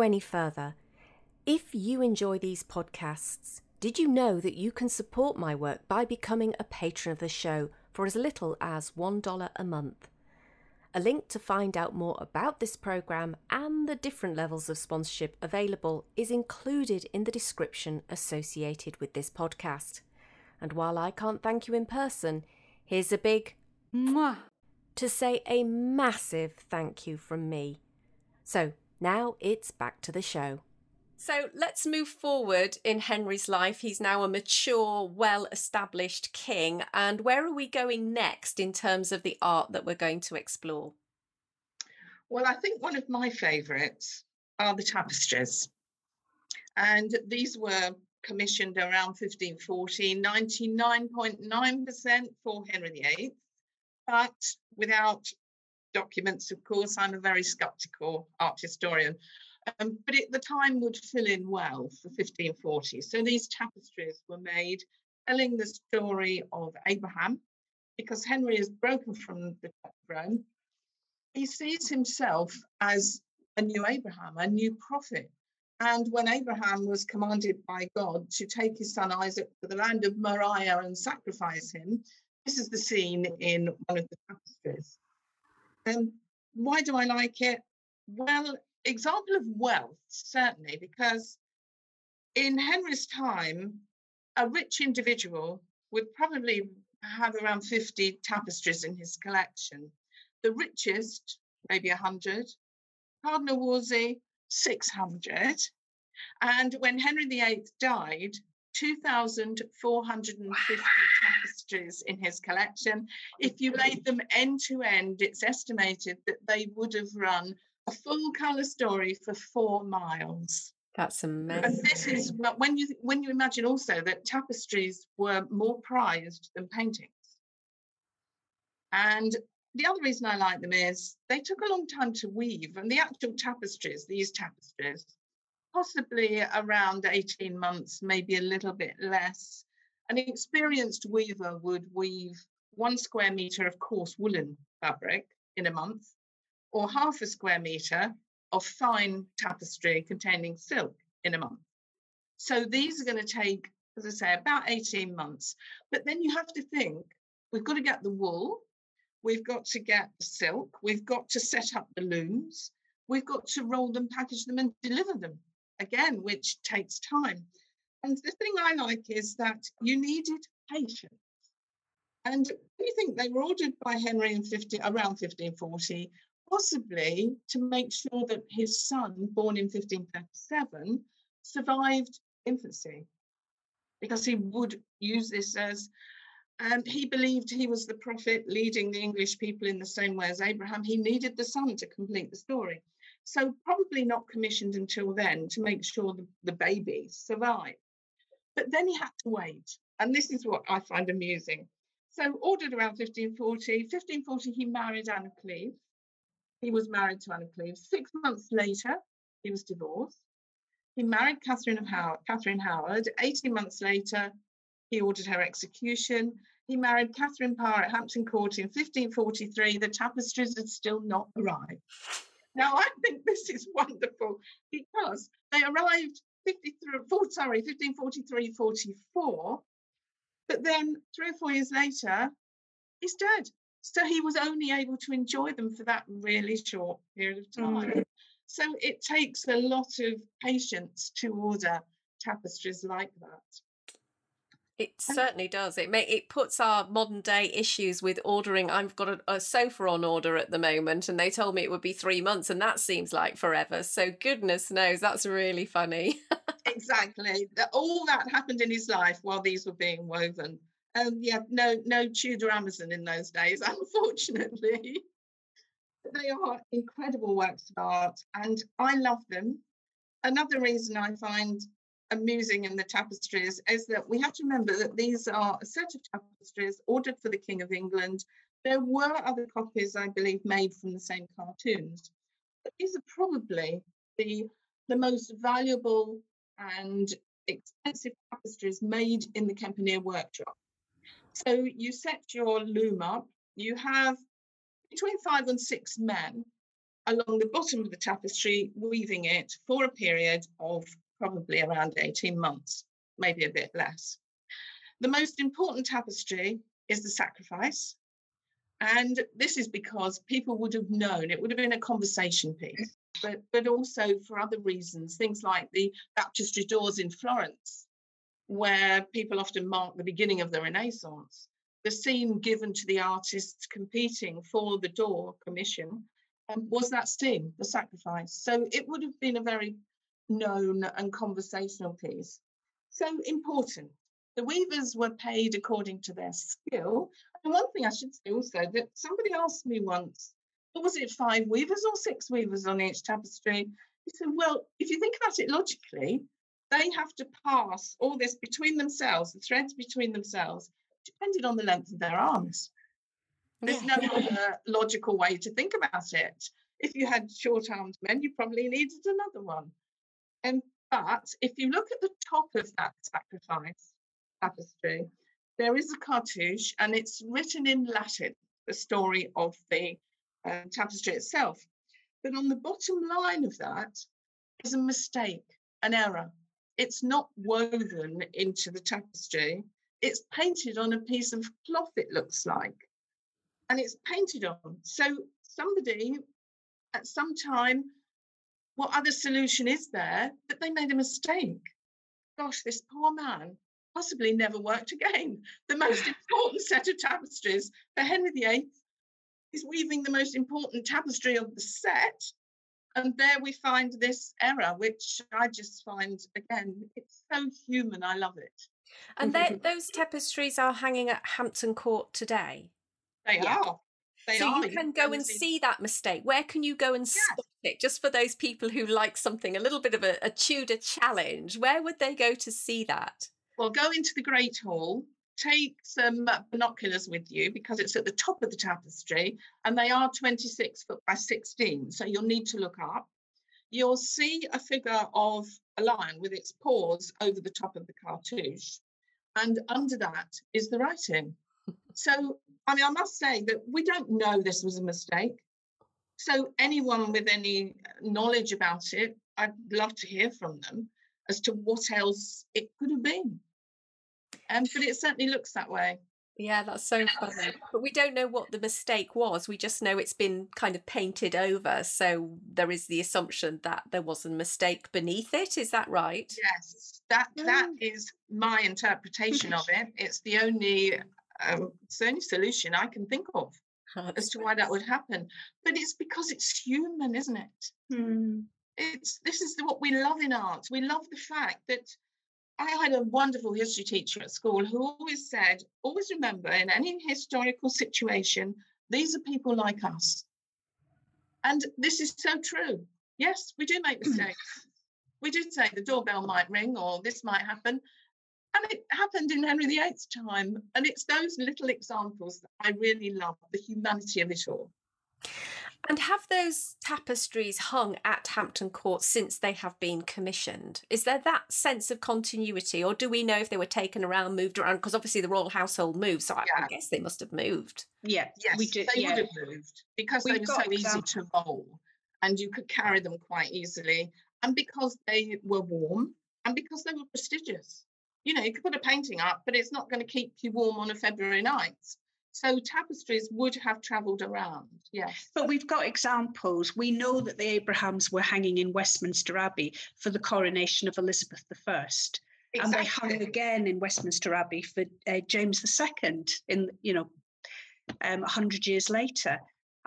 Any further, if you enjoy these podcasts, did you know that you can support my work by becoming a patron of the show for as little as $1 a month? A link to find out more about this programme and the different levels of sponsorship available is included in the description associated with this podcast. And while I can't thank you in person, here's a big mwah to say a massive thank you from me. So now it's back to the show. So let's move forward in Henry's life. He's now a mature, well established king. And where are we going next in terms of the art that we're going to explore? Well, I think one of my favourites are the tapestries. And these were commissioned around 1540, 99.9% for Henry VIII, but without documents, of course. I'm a very skeptical art historian. Um, but at the time would fill in well for 1540. So these tapestries were made telling the story of Abraham, because Henry is broken from the throne. He sees himself as a new Abraham, a new prophet. And when Abraham was commanded by God to take his son Isaac to the land of Moriah and sacrifice him, this is the scene in one of the tapestries. Um, why do I like it? Well, example of wealth, certainly, because in Henry's time, a rich individual would probably have around 50 tapestries in his collection. The richest, maybe 100. Cardinal Wolsey, 600. And when Henry VIII died, 2,450 wow. Tapestries in his collection. If you laid them end to end, it's estimated that they would have run a full colour story for four miles. That's amazing. And this is when you when you imagine also that tapestries were more prized than paintings. And the other reason I like them is they took a long time to weave, and the actual tapestries, these tapestries, possibly around 18 months, maybe a little bit less. An experienced weaver would weave one square meter of coarse woolen fabric in a month, or half a square meter of fine tapestry containing silk in a month. So these are going to take, as I say, about 18 months. But then you have to think we've got to get the wool, we've got to get the silk, we've got to set up the looms, we've got to roll them, package them, and deliver them again, which takes time. And the thing I like is that you needed patience. And do you think they were ordered by Henry in 50, around 1540 possibly to make sure that his son, born in 1537, survived infancy, because he would use this as um, he believed he was the prophet leading the English people in the same way as Abraham. He needed the son to complete the story. So, probably not commissioned until then to make sure the, the baby survived. But then he had to wait. And this is what I find amusing. So, ordered around 1540. 1540, he married Anne of Cleves. He was married to Anne of Cleves. Six months later, he was divorced. He married Catherine of Howard, Catherine Howard. 18 months later, he ordered her execution. He married Catherine Parr at Hampton Court in 1543. The tapestries had still not arrived. Now, I think this is *laughs* wonderful because they arrived 53, sorry, 1543 44. But then three or four years later, he's dead. So he was only able to enjoy them for that really short period of time. Mm. So it takes a lot of patience to order tapestries like that. It certainly does. It may, it puts our modern day issues with ordering. I've got a, a, sofa on order at the moment, and they told me it would be three months, and that seems like forever. So goodness knows, that's really funny. exactly. All that happened in his life while these were being woven. Um, yeah, no, no Tudor Amazon in those days, *laughs* unfortunately. they are incredible works of art, and I love them. Another reason I find amusing in the tapestries is that we have to remember that these are a set of tapestries ordered for the King of England. There were other copies, I believe, made from the same cartoons. But these are probably the, the most valuable and expensive tapestries made in the Kempeneer workshop. So you set your loom up, you have between five and six men along the bottom of the tapestry weaving it for a period of probably around 18 months, maybe a bit less. The most important tapestry is the sacrifice. And this is because people would have known it would have been a conversation piece, but, but also for other reasons, things like the baptistry doors in Florence, where people often mark the beginning of the Renaissance. The scene given to the artists competing for the door commission um, was that scene, the sacrifice. So it would have been a very known and conversational piece. So important. The weavers were paid according to their skill. And one thing I should say also that somebody asked me once, was it five weavers or six weavers on each tapestry? He said, well, if you think about it logically, they have to pass all this between themselves, the threads between themselves, depending on the length of their arms. There's no other logical way to think about it. If you had short armed men, you probably needed another one. And but if you look at the top of that sacrifice tapestry, there is a cartouche and it's written in Latin, the story of the uh, tapestry itself. But on the bottom line of that is a mistake, an error. It's not woven into the tapestry. it's painted on a piece of cloth, it looks like, and it's painted on. So somebody at some time, what other solution is there? that they made a mistake. Gosh, this poor man possibly never worked again. The most *laughs* important set of tapestries for Henry VIII is weaving the most important tapestry of the set. And there we find this error, which I just find, again, it's so human. I love it. And *laughs* those tapestries are hanging at Hampton Court today. They yeah. are. They so are. you can go and see that mistake. Where can you go and yeah. spot it? Just for those people who like something a little bit of a, a Tudor challenge, where would they go to see that? Well, go into the Great Hall, take some uh, binoculars with you because it's at the top of the tapestry and they are 26 foot by 16. So you'll need to look up. You'll see a figure of a lion with its paws over the top of the cartouche. And under that is the writing. So, I mean, I must say that we don't know this was a mistake. So, anyone with any knowledge about it, I'd love to hear from them as to what else it could have been. Um, but it certainly looks that way. Yeah, that's so funny. But we don't know what the mistake was. We just know it's been kind of painted over. So there is the assumption that there was a mistake beneath it. Is that right? Yes, that that mm. my interpretation of it. *laughs* It's the only um, it's the only solution I can think of as to why that would happen. But it's because it's human, isn't it? Mm. It's this is what we love in art. We love the fact that I had a wonderful history teacher at school who always said, always remember in any historical situation, these are people like us. And this is so true. Yes, we do make mistakes. we did say the doorbell might ring or this might happen. And it happened in Henry VIII's time. And it's those little examples that I really love the humanity of it all. And have those tapestries hung at Hampton Court since they have been commissioned? Is there that sense of continuity, or do we know if they were taken around, moved around? Because obviously the royal household moved, so I, yeah. I guess they must have moved. Yeah, yes, we did. They yeah. would have moved because We've they were so easy to roll, and you could carry them quite easily, and because they were warm, and because they were prestigious. You know, you could put a painting up, but it's not going to keep you warm on a February night. So tapestries would have travelled around, yes. But we've got examples. We know that the Abrahams were hanging in Westminster Abbey for the coronation of Elizabeth I. Exactly. And they hung again in Westminster Abbey for uh, James II in, you know, um, 100 years later.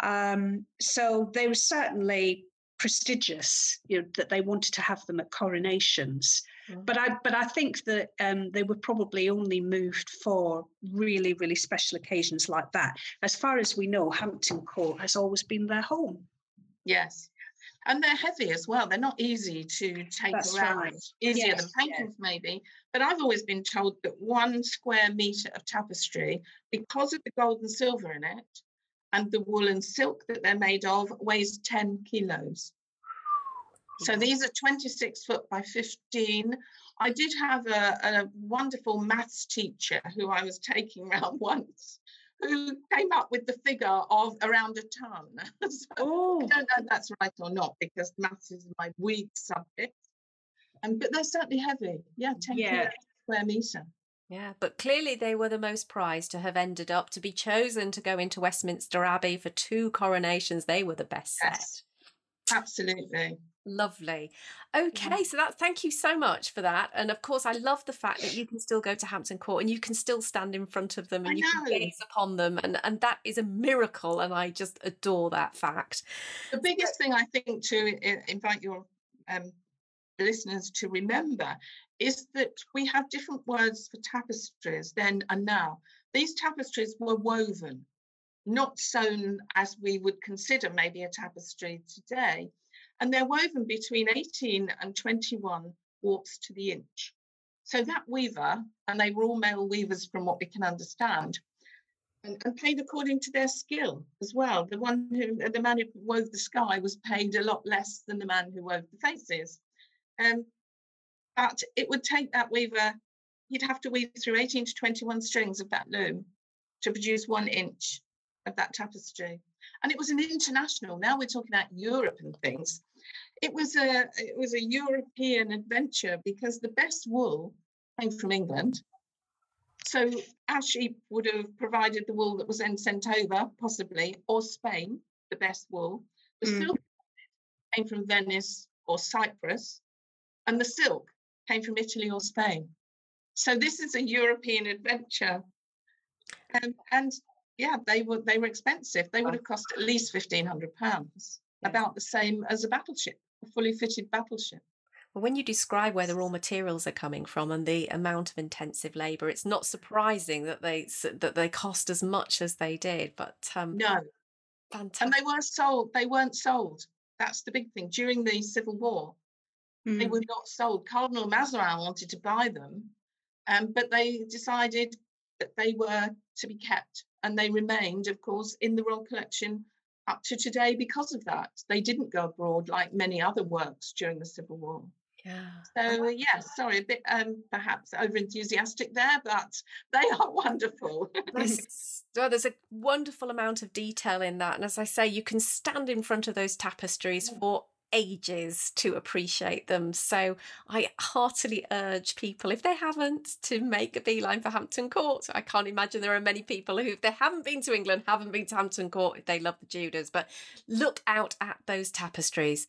Um, so they were certainly prestigious, you know, that they wanted to have them at coronations. Mm. But I but I think that um, they were probably only moved for really really special occasions like that. As far as we know, Hampton Court has always been their home. Yes. And they're heavy as well. They're not easy to take That's around. Right. Easier yes, than paintings, yes. maybe. But I've always been told that one square meter of tapestry, because of the gold and silver in it, and the wool and silk that they're made of weighs 10 kilos. So these are 26 foot by 15. I did have a, a wonderful maths teacher who I was taking *laughs* around once who came up with the figure of around a ton. *laughs* so oh. I don't know if that's right or not because maths is my weak subject. Um, but they're certainly heavy. Yeah, 10 yeah. square metre. Yeah, but clearly they were the most prized to have ended up to be chosen to go into Westminster Abbey for two coronations. They were the best yes, set. Absolutely. Lovely. Okay, so that thank you so much for that. And of course, I love the fact that you can still go to Hampton Court and you can still stand in front of them and you can gaze upon them, and and that is a miracle. And I just adore that fact. The biggest thing I think to invite your um, listeners to remember is that we have different words for tapestries then and now. These tapestries were woven, not sewn as we would consider maybe a tapestry today. And they're woven between 18 and 21 warps to the inch. So that weaver, and they were all male weavers from what we can understand, and, and, paid according to their skill as well. The one who, the man who wove the sky was paid a lot less than the man who wove the faces. Um, but it would take that weaver, he'd have to weave through 18 to 21 strings of that loom to produce one inch of that tapestry. And it was an international, now we're talking about Europe and things. It was a it was a European adventure because the best wool came from England. So Ashley would have provided the wool that was then sent over, possibly, or Spain, the best wool. The mm. silk came from Venice or Cyprus, and the silk came from Italy or Spain. So this is a European adventure. Um, and yeah, they were they were expensive. They would have cost at least fifteen hundred pounds, about the same as a battleship, a fully fitted battleship. Well, when you describe where the raw materials are coming from and the amount of intensive labour, it's not surprising that they that they cost as much as they did. But um, no, fantastic. and they weren't sold. They weren't sold. That's the big thing. During the Civil War, mm. they were not sold. Cardinal Mazarin wanted to buy them, um, but they decided that they were to be kept, and they remained, of course, in the royal collection up to today because of that. They didn't go abroad like many other works during the Civil War. Yeah. So yeah, sorry, a bit um, perhaps over enthusiastic there, but *laughs* they are wonderful. *laughs* well, there's a wonderful amount of detail in that, and as I say, you can stand in front of those tapestries for ages to appreciate them. So I heartily urge people, if they haven't, to make a beeline for Hampton Court. I can't imagine there are many people who, if they haven't been to England, haven't been to Hampton Court if they love the Tudors. But look out at those tapestries.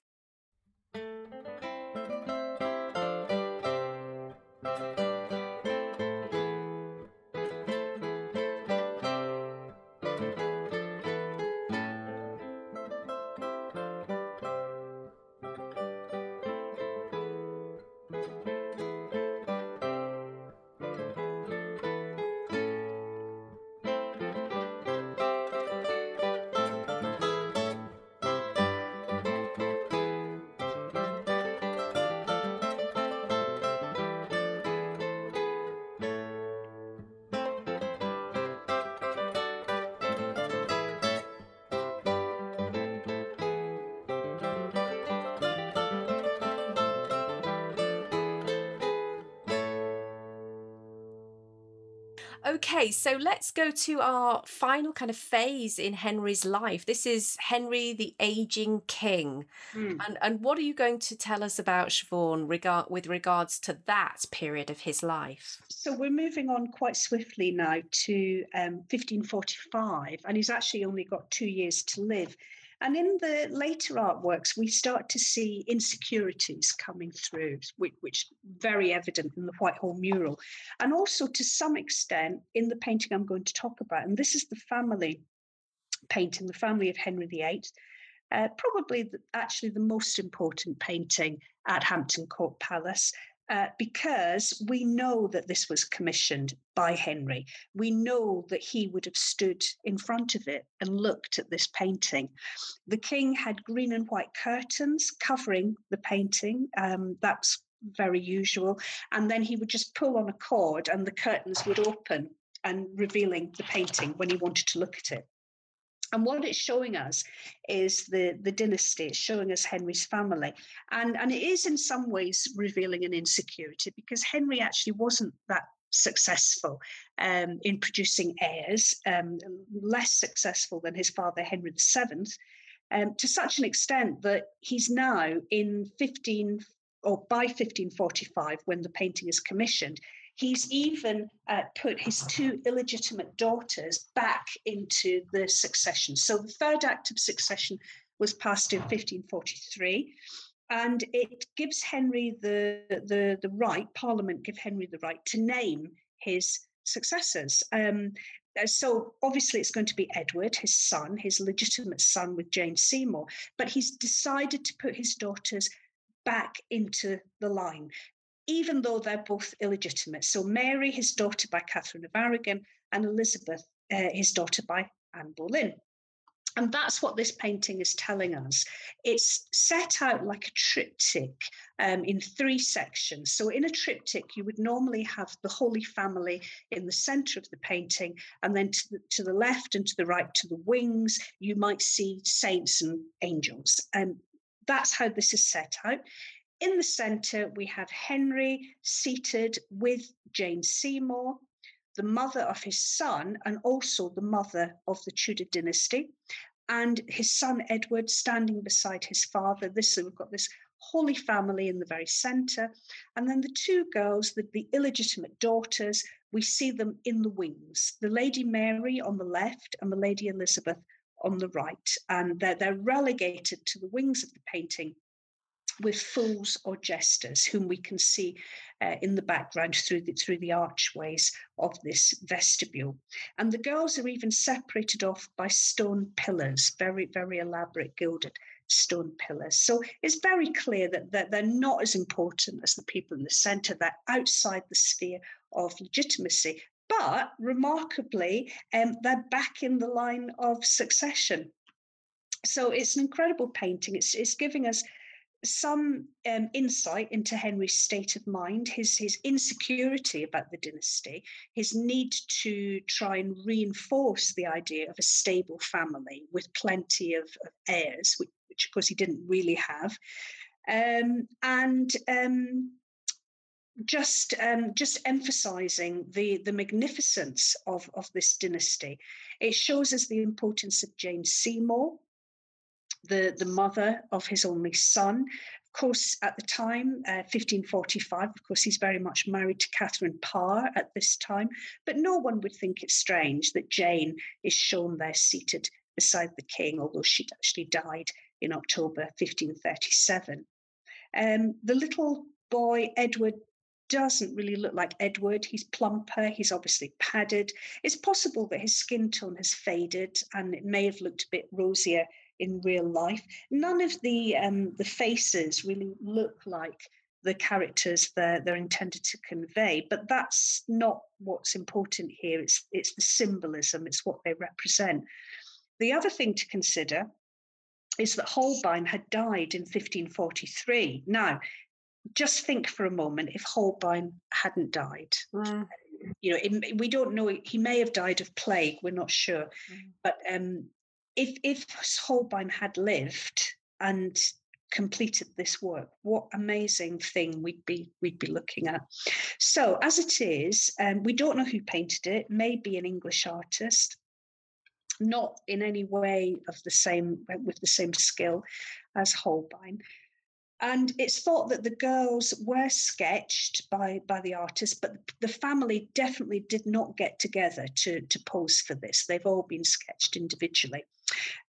Okay, so let's go to our final kind of phase in Henry's life. This is Henry the aging king. Mm. And and what are you going to tell us about Siobhan regard with regards to that period of his life? So we're moving on quite swiftly now to um, 1545, and he's actually only got two years to live. And in the later artworks, we start to see insecurities coming through, which, which very evident in the Whitehall mural, and also to some extent in the painting I'm going to talk about. And this is the family painting, the family of Henry VIII. Uh, probably the, actually the most important painting at Hampton Court Palace uh, because we know that this was commissioned by Henry. We know that he would have stood in front of it and looked at this painting. The king had green and white curtains covering the painting. Um, that's very usual. And then he would just pull on a cord and the curtains would open and revealing the painting when he wanted to look at it. And what it's showing us is the, the dynasty, it's showing us Henry's family. And, and it is in some ways revealing an insecurity because Henry actually wasn't that successful um, in producing heirs, um, less successful than his father Henry VII, um, to such an extent that he's now in 15 or by 1545, when the painting is commissioned, He's even uh, put his two illegitimate daughters back into the succession. So the third act of succession was passed in 1543 and it gives Henry the, the, the right, Parliament give Henry the right to name his successors. Um, uh, so obviously it's going to be Edward, his son, his legitimate son with Jane Seymour, but he's decided to put his daughters back into the line even though they're both illegitimate. So Mary, his daughter by Catherine of Aragon, and Elizabeth, uh, his daughter by Anne Boleyn. And that's what this painting is telling us. It's set out like a triptych um, in three sections. So, in a triptych, you would normally have the Holy Family in the center of the painting, and then to the, to the left and to the right, to the wings, you might see saints and angels. And that's how this is set out. In the centre, we have Henry seated with Jane Seymour, the mother of his son, and also the mother of the Tudor dynasty, and his son Edward standing beside his father. This we've got this Holy Family in the very centre, and then the two girls, the, the illegitimate daughters, we see them in the wings. The Lady Mary on the left and the Lady Elizabeth on the right. And they're, they're relegated to the wings of the painting with fools or jesters, whom we can see uh, in the background through the, through the archways of this vestibule. And the girls are even separated off by stone pillars, very, very elaborate gilded stone pillars. So it's very clear that, that they're not as important as the people in the centre, they're outside the sphere of legitimacy. But remarkably, um, they're back in the line of succession. So it's an incredible painting. It's, it's giving us some um, insight into Henry's state of mind, his his insecurity about the dynasty, his need to try and reinforce the idea of a stable family with plenty of, of heirs, which, which, of course he didn't really have, um, and um, just um, just emphasizing the the magnificence of of this dynasty. It shows us the importance of Jane Seymour the, the mother of his only son. Of course, at the time, uh, 1545, of course, he's very much married to Catherine Parr at this time, but no one would think it strange that Jane is shown there seated beside the king, although she'd actually died in October 1537. Um, the little boy, Edward, doesn't really look like Edward. He's plumper, he's obviously padded. It's possible that his skin tone has faded and it may have looked a bit rosier in real life. None of the um, the faces really look like the characters they're, they're intended to convey, but that's not what's important here. It's it's the symbolism, it's what they represent. The other thing to consider is that Holbein had died in 1543. Now, just think for a moment if Holbein hadn't died. Mm. You know, it, we don't know. He may have died of plague. We're not sure, mm. but um, if if Holbein had lived and completed this work what amazing thing we'd be we'd be looking at. So as it is um, we don't know who painted it maybe an english artist. Not in any way of the same with the same skill as holbein and it's thought that the girls were sketched by, by the artist, but the family definitely did not get together to, to pose for this. They've all been sketched individually.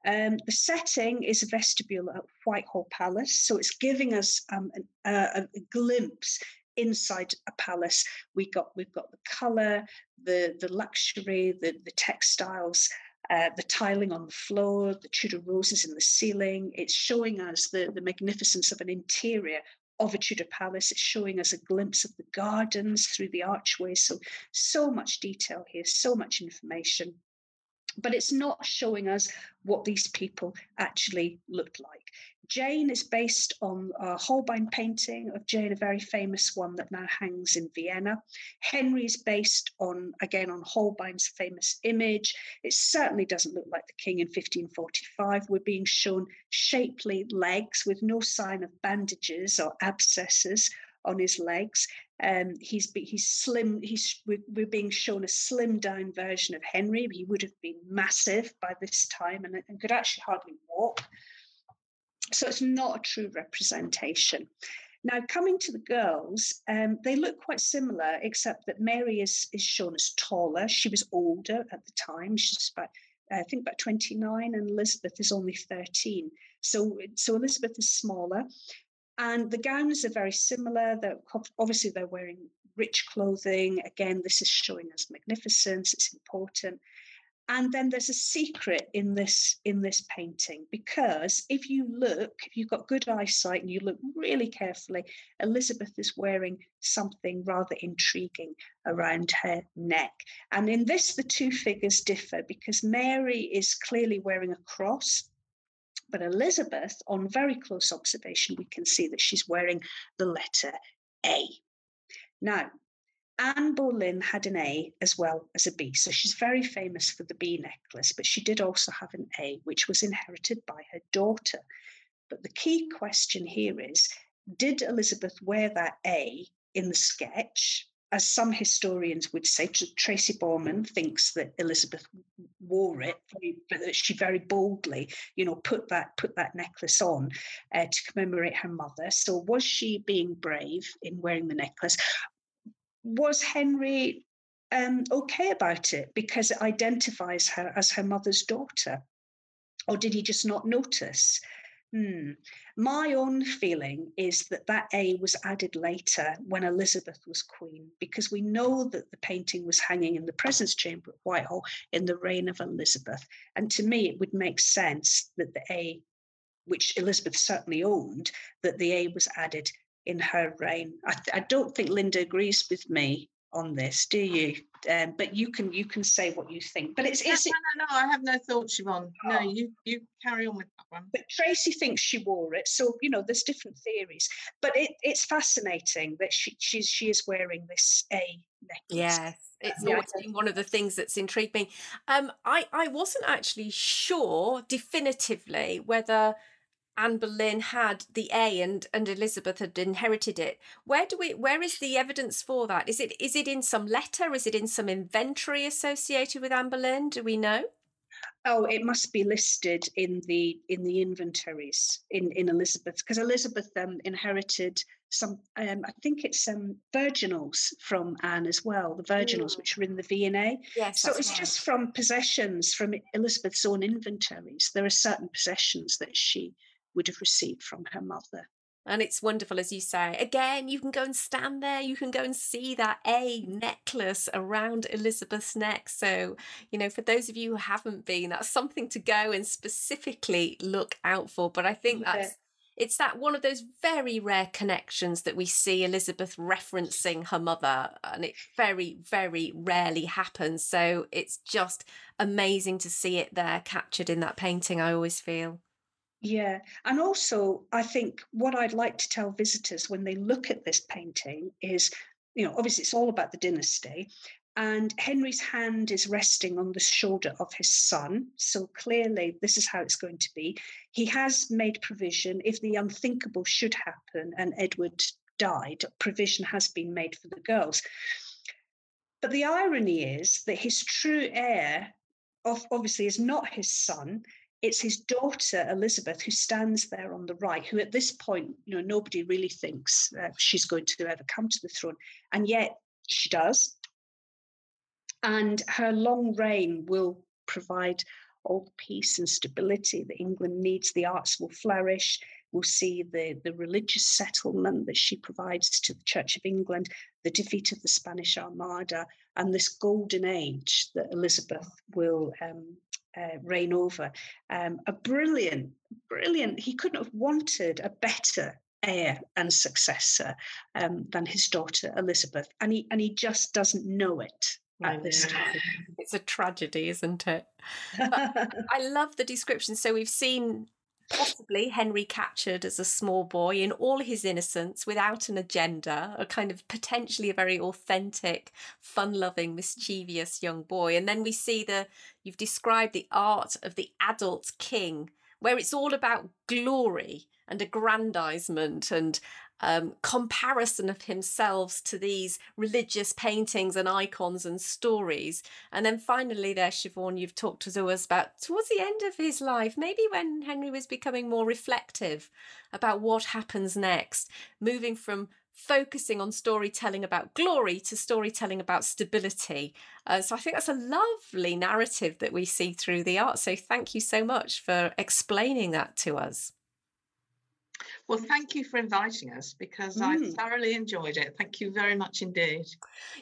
Um, the setting is a vestibule at Whitehall Palace, so it's giving us um, an, uh, a glimpse inside a palace. We got we've got the colour, the the luxury, the the textiles, uh, the tiling on the floor, the Tudor roses in the ceiling. It's showing us the, the magnificence of an interior of a Tudor palace. It's showing us a glimpse of the gardens through the archway. So, so much detail here, so much information. But it's not showing us what these people actually looked like. Jane is based on a Holbein painting of Jane, a very famous one that now hangs in Vienna. Henry is based on, again, on Holbein's famous image. It certainly doesn't look like the king in 1545. We're being shown shapely legs with no sign of bandages or abscesses on his legs. Um, he's he's slim. He's we're, being shown a slim down version of Henry. He would have been massive by this time and, and could actually hardly walk. So it's not a true representation. Now, coming to the girls, um, they look quite similar, except that Mary is, is shown as taller. She was older at the time. She's about, I think, about 29, and Elizabeth is only 13. So, so Elizabeth is smaller. And the gowns are very similar. They're, obviously, they're wearing rich clothing. Again, this is showing us magnificence. It's important and then there's a secret in this in this painting because if you look if you've got good eyesight and you look really carefully elizabeth is wearing something rather intriguing around her neck. And in this the two figures differ because mary is clearly wearing a cross but elizabeth on very close observation we can see that she's wearing the letter a. Now Anne Boleyn had an A as well as a B. So she's very famous for the B necklace, but she did also have an A, which was inherited by her daughter. But the key question here is did Elizabeth wear that A in the sketch? As some historians would say, Tracy Borman thinks that Elizabeth wore it, but that she very boldly, you know, put that put that necklace on uh, to commemorate her mother. So was she being brave in wearing the necklace? Was Henry um, okay about it because it identifies her as her mother's daughter? Or did he just not notice? Hmm. My own feeling is that that A was added later when Elizabeth was queen, because we know that the painting was hanging in the presence chamber at Whitehall in the reign of Elizabeth. And to me, it would make sense that the A, which Elizabeth certainly owned, that the A was added in her reign. I, I don't think Linda agrees with me on this, do you? Um, but you can you can say what you think. But it's, no, it's no, no, no, I have no thoughts, Siobhan. No, Oh. you you carry on with that one. but Tracy thinks she wore it. So you know, there's different theories. But it, it's fascinating that she she's she is wearing this A necklace. Yes, it's Yeah. always been one of the things that's intrigued me. Um, I I wasn't actually sure definitively whether Anne Boleyn had the A and and Elizabeth had inherited it. Where do we? Where is the evidence for that? Is it is it in some letter? Is it in some inventory associated with Anne Boleyn? Do we know? Oh, it must be listed in the in the inventories in in Elizabeth because Elizabeth um, inherited some. Um, I think it's um, virginals from Anne as well. The virginals Mm. which are in the V and A. Yes. So it's just from possessions from Elizabeth's own inventories. There are certain possessions that she would have received from her mother. And it's wonderful, as you say. Again, you can go and stand there. You can go and see that A necklace around Elizabeth's neck. So, you know, for those of you who haven't been, that's something to go and specifically look out for. But I think Yeah. that's it's that one of those very rare connections that we see Elizabeth referencing her mother, and it very, very rarely happens. So it's just amazing to see it there captured in that painting, I always feel. Yeah. And also, I think what I'd like to tell visitors when they look at this painting is, you know, obviously it's all about the dynasty. And Henry's hand is resting on the shoulder of his son. So clearly, this is how it's going to be. He has made provision if the unthinkable should happen and Edward died, provision has been made for the girls. But the irony is that his true heir, of, obviously, is not his son it's his daughter Elizabeth who stands there on the right, who at this point, you know, nobody really thinks uh, she's going to ever come to the throne, and yet she does. And her long reign will provide all the peace and stability that England needs. The arts will flourish. We'll see the, the religious settlement that she provides to the Church of England, the defeat of the Spanish Armada, and this golden age that Elizabeth will um, uh, reign over. Um, a brilliant, brilliant, he couldn't have wanted a better heir and successor um, than his daughter Elizabeth. And he, and he just doesn't know it at this time. *laughs* It's a tragedy, isn't it? *laughs* I love the description. So we've seen possibly Henry captured as a small boy in all his innocence without an agenda, a kind of potentially a very authentic, fun loving, mischievous young boy. And then we see the, you've described the art of the adult king, where it's all about glory and aggrandizement and um, comparison of himself to these religious paintings and icons and stories. And then finally, there, Siobhan, you've talked to us about towards the end of his life, maybe when Henry was becoming more reflective about what happens next, moving from focusing on storytelling about glory to storytelling about stability. Uh, so I think that's a lovely narrative that we see through the art. So thank you so much for explaining that to us. Well, thank you for inviting us because I Mm. thoroughly enjoyed it. Thank you very much indeed.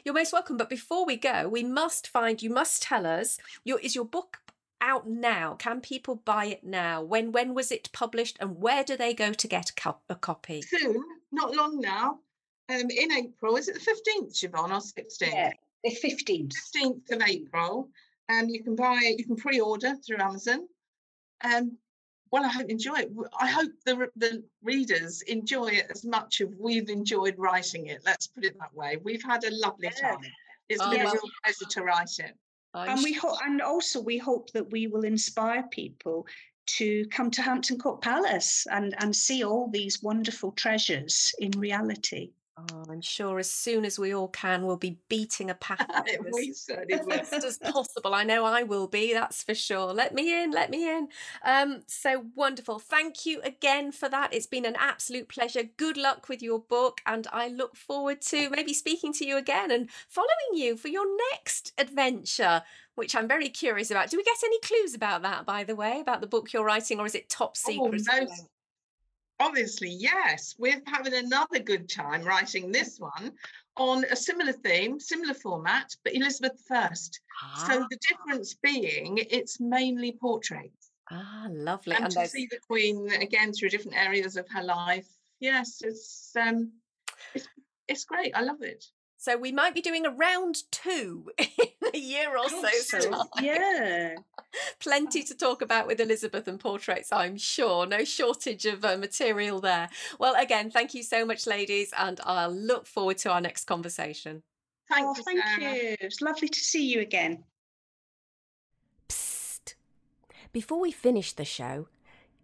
You're most welcome. But before we go, we must find you must tell us your is your book out now? Can people buy it now? When when was it published, and where do they go to get a, co- a copy? Soon, not long now, um, in April, is it the 15th, Siobhan, or 16th? yeah, the 15th. 15th of April. Um, you can buy it, you can pre-order through Amazon. Um, well, I hope you enjoy it. I hope the the readers enjoy it as much as we've enjoyed writing it. Let's put it that way. We've had a lovely Yeah. time. It's Oh, been a real pleasure to write it. Oh, I'm and we sh- hope, and also we hope that we will inspire people to come to Hampton Court Palace and and see all these wonderful treasures in reality. Oh, I'm sure as soon as we all can, we'll be beating a path *laughs* as fast as *laughs* possible. I know I will be, that's for sure. Let me in, let me in. Um, so wonderful. Thank you again for that. It's been an absolute pleasure. Good luck with your book, and I look forward to maybe speaking to you again and following you for your next adventure which I'm very curious about. Do we get any clues about that, by the way, about the book you're writing, or is it top Oh, secret? Obviously, yes. We're having another good time writing this one on a similar theme, similar format, but Elizabeth first. So Ah, the difference being it's mainly portraits. ah, lovely. And, And to see the Queen again through different areas of her life. Yes, it's um it's it's great. I love it. So we might be doing a round two *laughs* in a year or so. so's time. Yeah. *laughs* Plenty to talk about with Elizabeth and portraits, I'm sure. No shortage of uh, material there. Well, again, thank you so much, ladies, and I'll look forward to our next conversation. Thank oh, you, thank Sarah. you. It's lovely to see you again. Psst. Before we finish the show,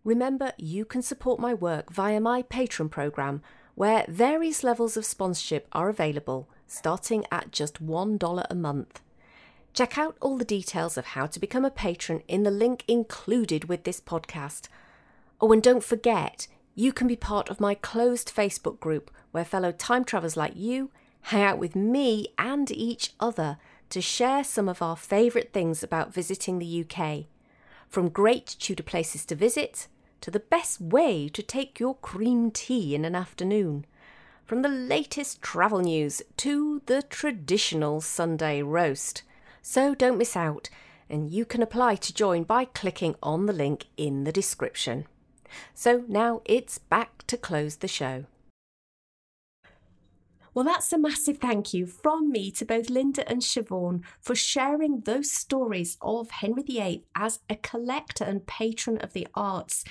remember you can support my work via my Patreon program, where various levels of sponsorship are available, starting at just $1 a month. Check out all the details of how to become a patron in the link included with this podcast. Oh, and don't forget, you can be part of my closed Facebook group where fellow time travelers like you hang out with me and each other to share some of our favourite things about visiting the UK. From great Tudor places to visit to the best way to take your cream tea in an afternoon. From the latest travel news to the traditional Sunday roast. So don't miss out, and you can apply to join by clicking on the link in the description. So now it's back to close the show. Well, that's a massive thank you from me to both Linda and Siobhan for sharing those stories of Henry VIII as a collector and patron of the arts.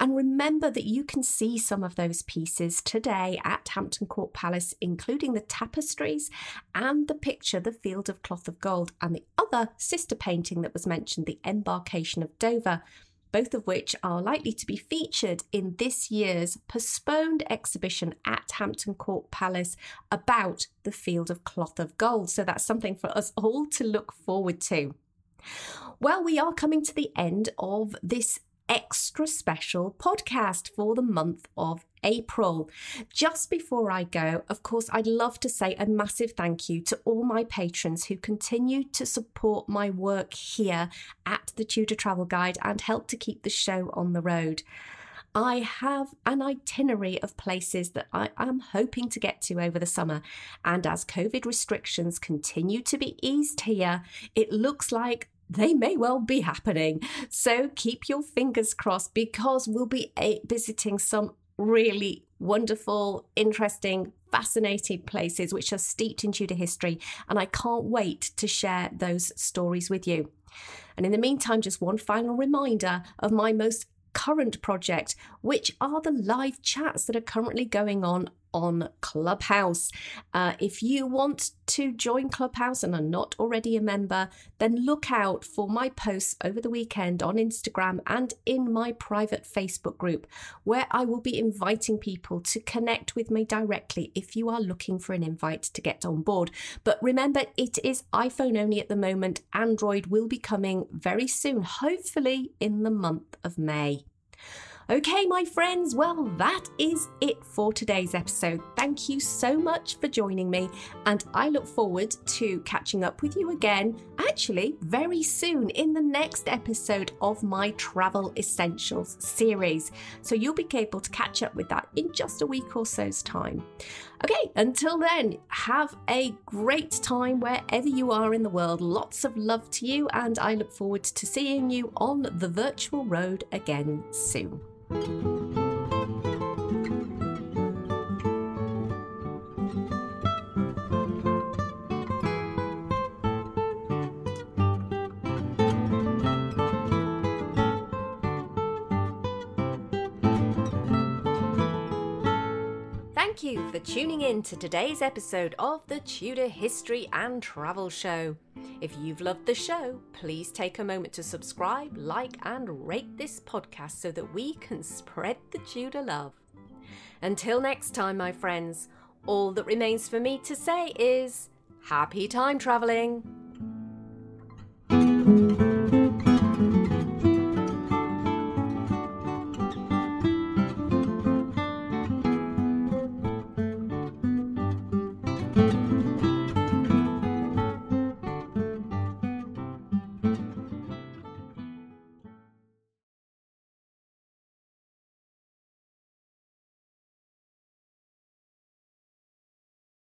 And remember that you can see some of those pieces today at Hampton Court Palace, including the tapestries and the picture, The Field of Cloth of Gold, and the other sister painting that was mentioned, The Embarkation of Dover both of which are likely to be featured in this year's postponed exhibition at Hampton Court Palace about the Field of Cloth of Gold. So that's something for us all to look forward to. Well, we are coming to the end of this extra special podcast for the month of April. Just before I go, of course, I'd love to say a massive thank you to all my patrons who continue to support my work here at the Tudor Travel Guide and help to keep the show on the road. I have an itinerary of places that I am hoping to get to over the summer. And as COVID restrictions continue to be eased here, it looks like they may well be happening. So keep your fingers crossed because we'll be eh, visiting some really wonderful, interesting, fascinating places which are steeped in Tudor history. And I can't wait to share those stories with you. And in the meantime, just one final reminder of my most current project, which are the live chats that are currently going on on Clubhouse. Uh, if you want to join Clubhouse and are not already a member, then look out for my posts over the weekend on Instagram and in my private Facebook group, where I will be inviting people to connect with me directly if you are looking for an invite to get on board. But remember, it is iPhone only at the moment. Android will be coming very soon, hopefully in the month of May. Okay, my friends, well, that is it for today's episode. Thank you so much for joining me, and I look forward to catching up with you again, actually, very soon in the next episode of my Travel Essentials series. So you'll be able to catch up with that in just a week or so's time. Okay, until then, have a great time wherever you are in the world. Lots of love to you, and I look forward to seeing you on the virtual road again soon. Música thank you for tuning in to today's episode of the Tudor History and Travel Show. If you've loved the show, please take a moment to subscribe, like, and rate this podcast so that we can spread the Tudor love. Until next time, my friends, all that remains for me to say is happy time travelling!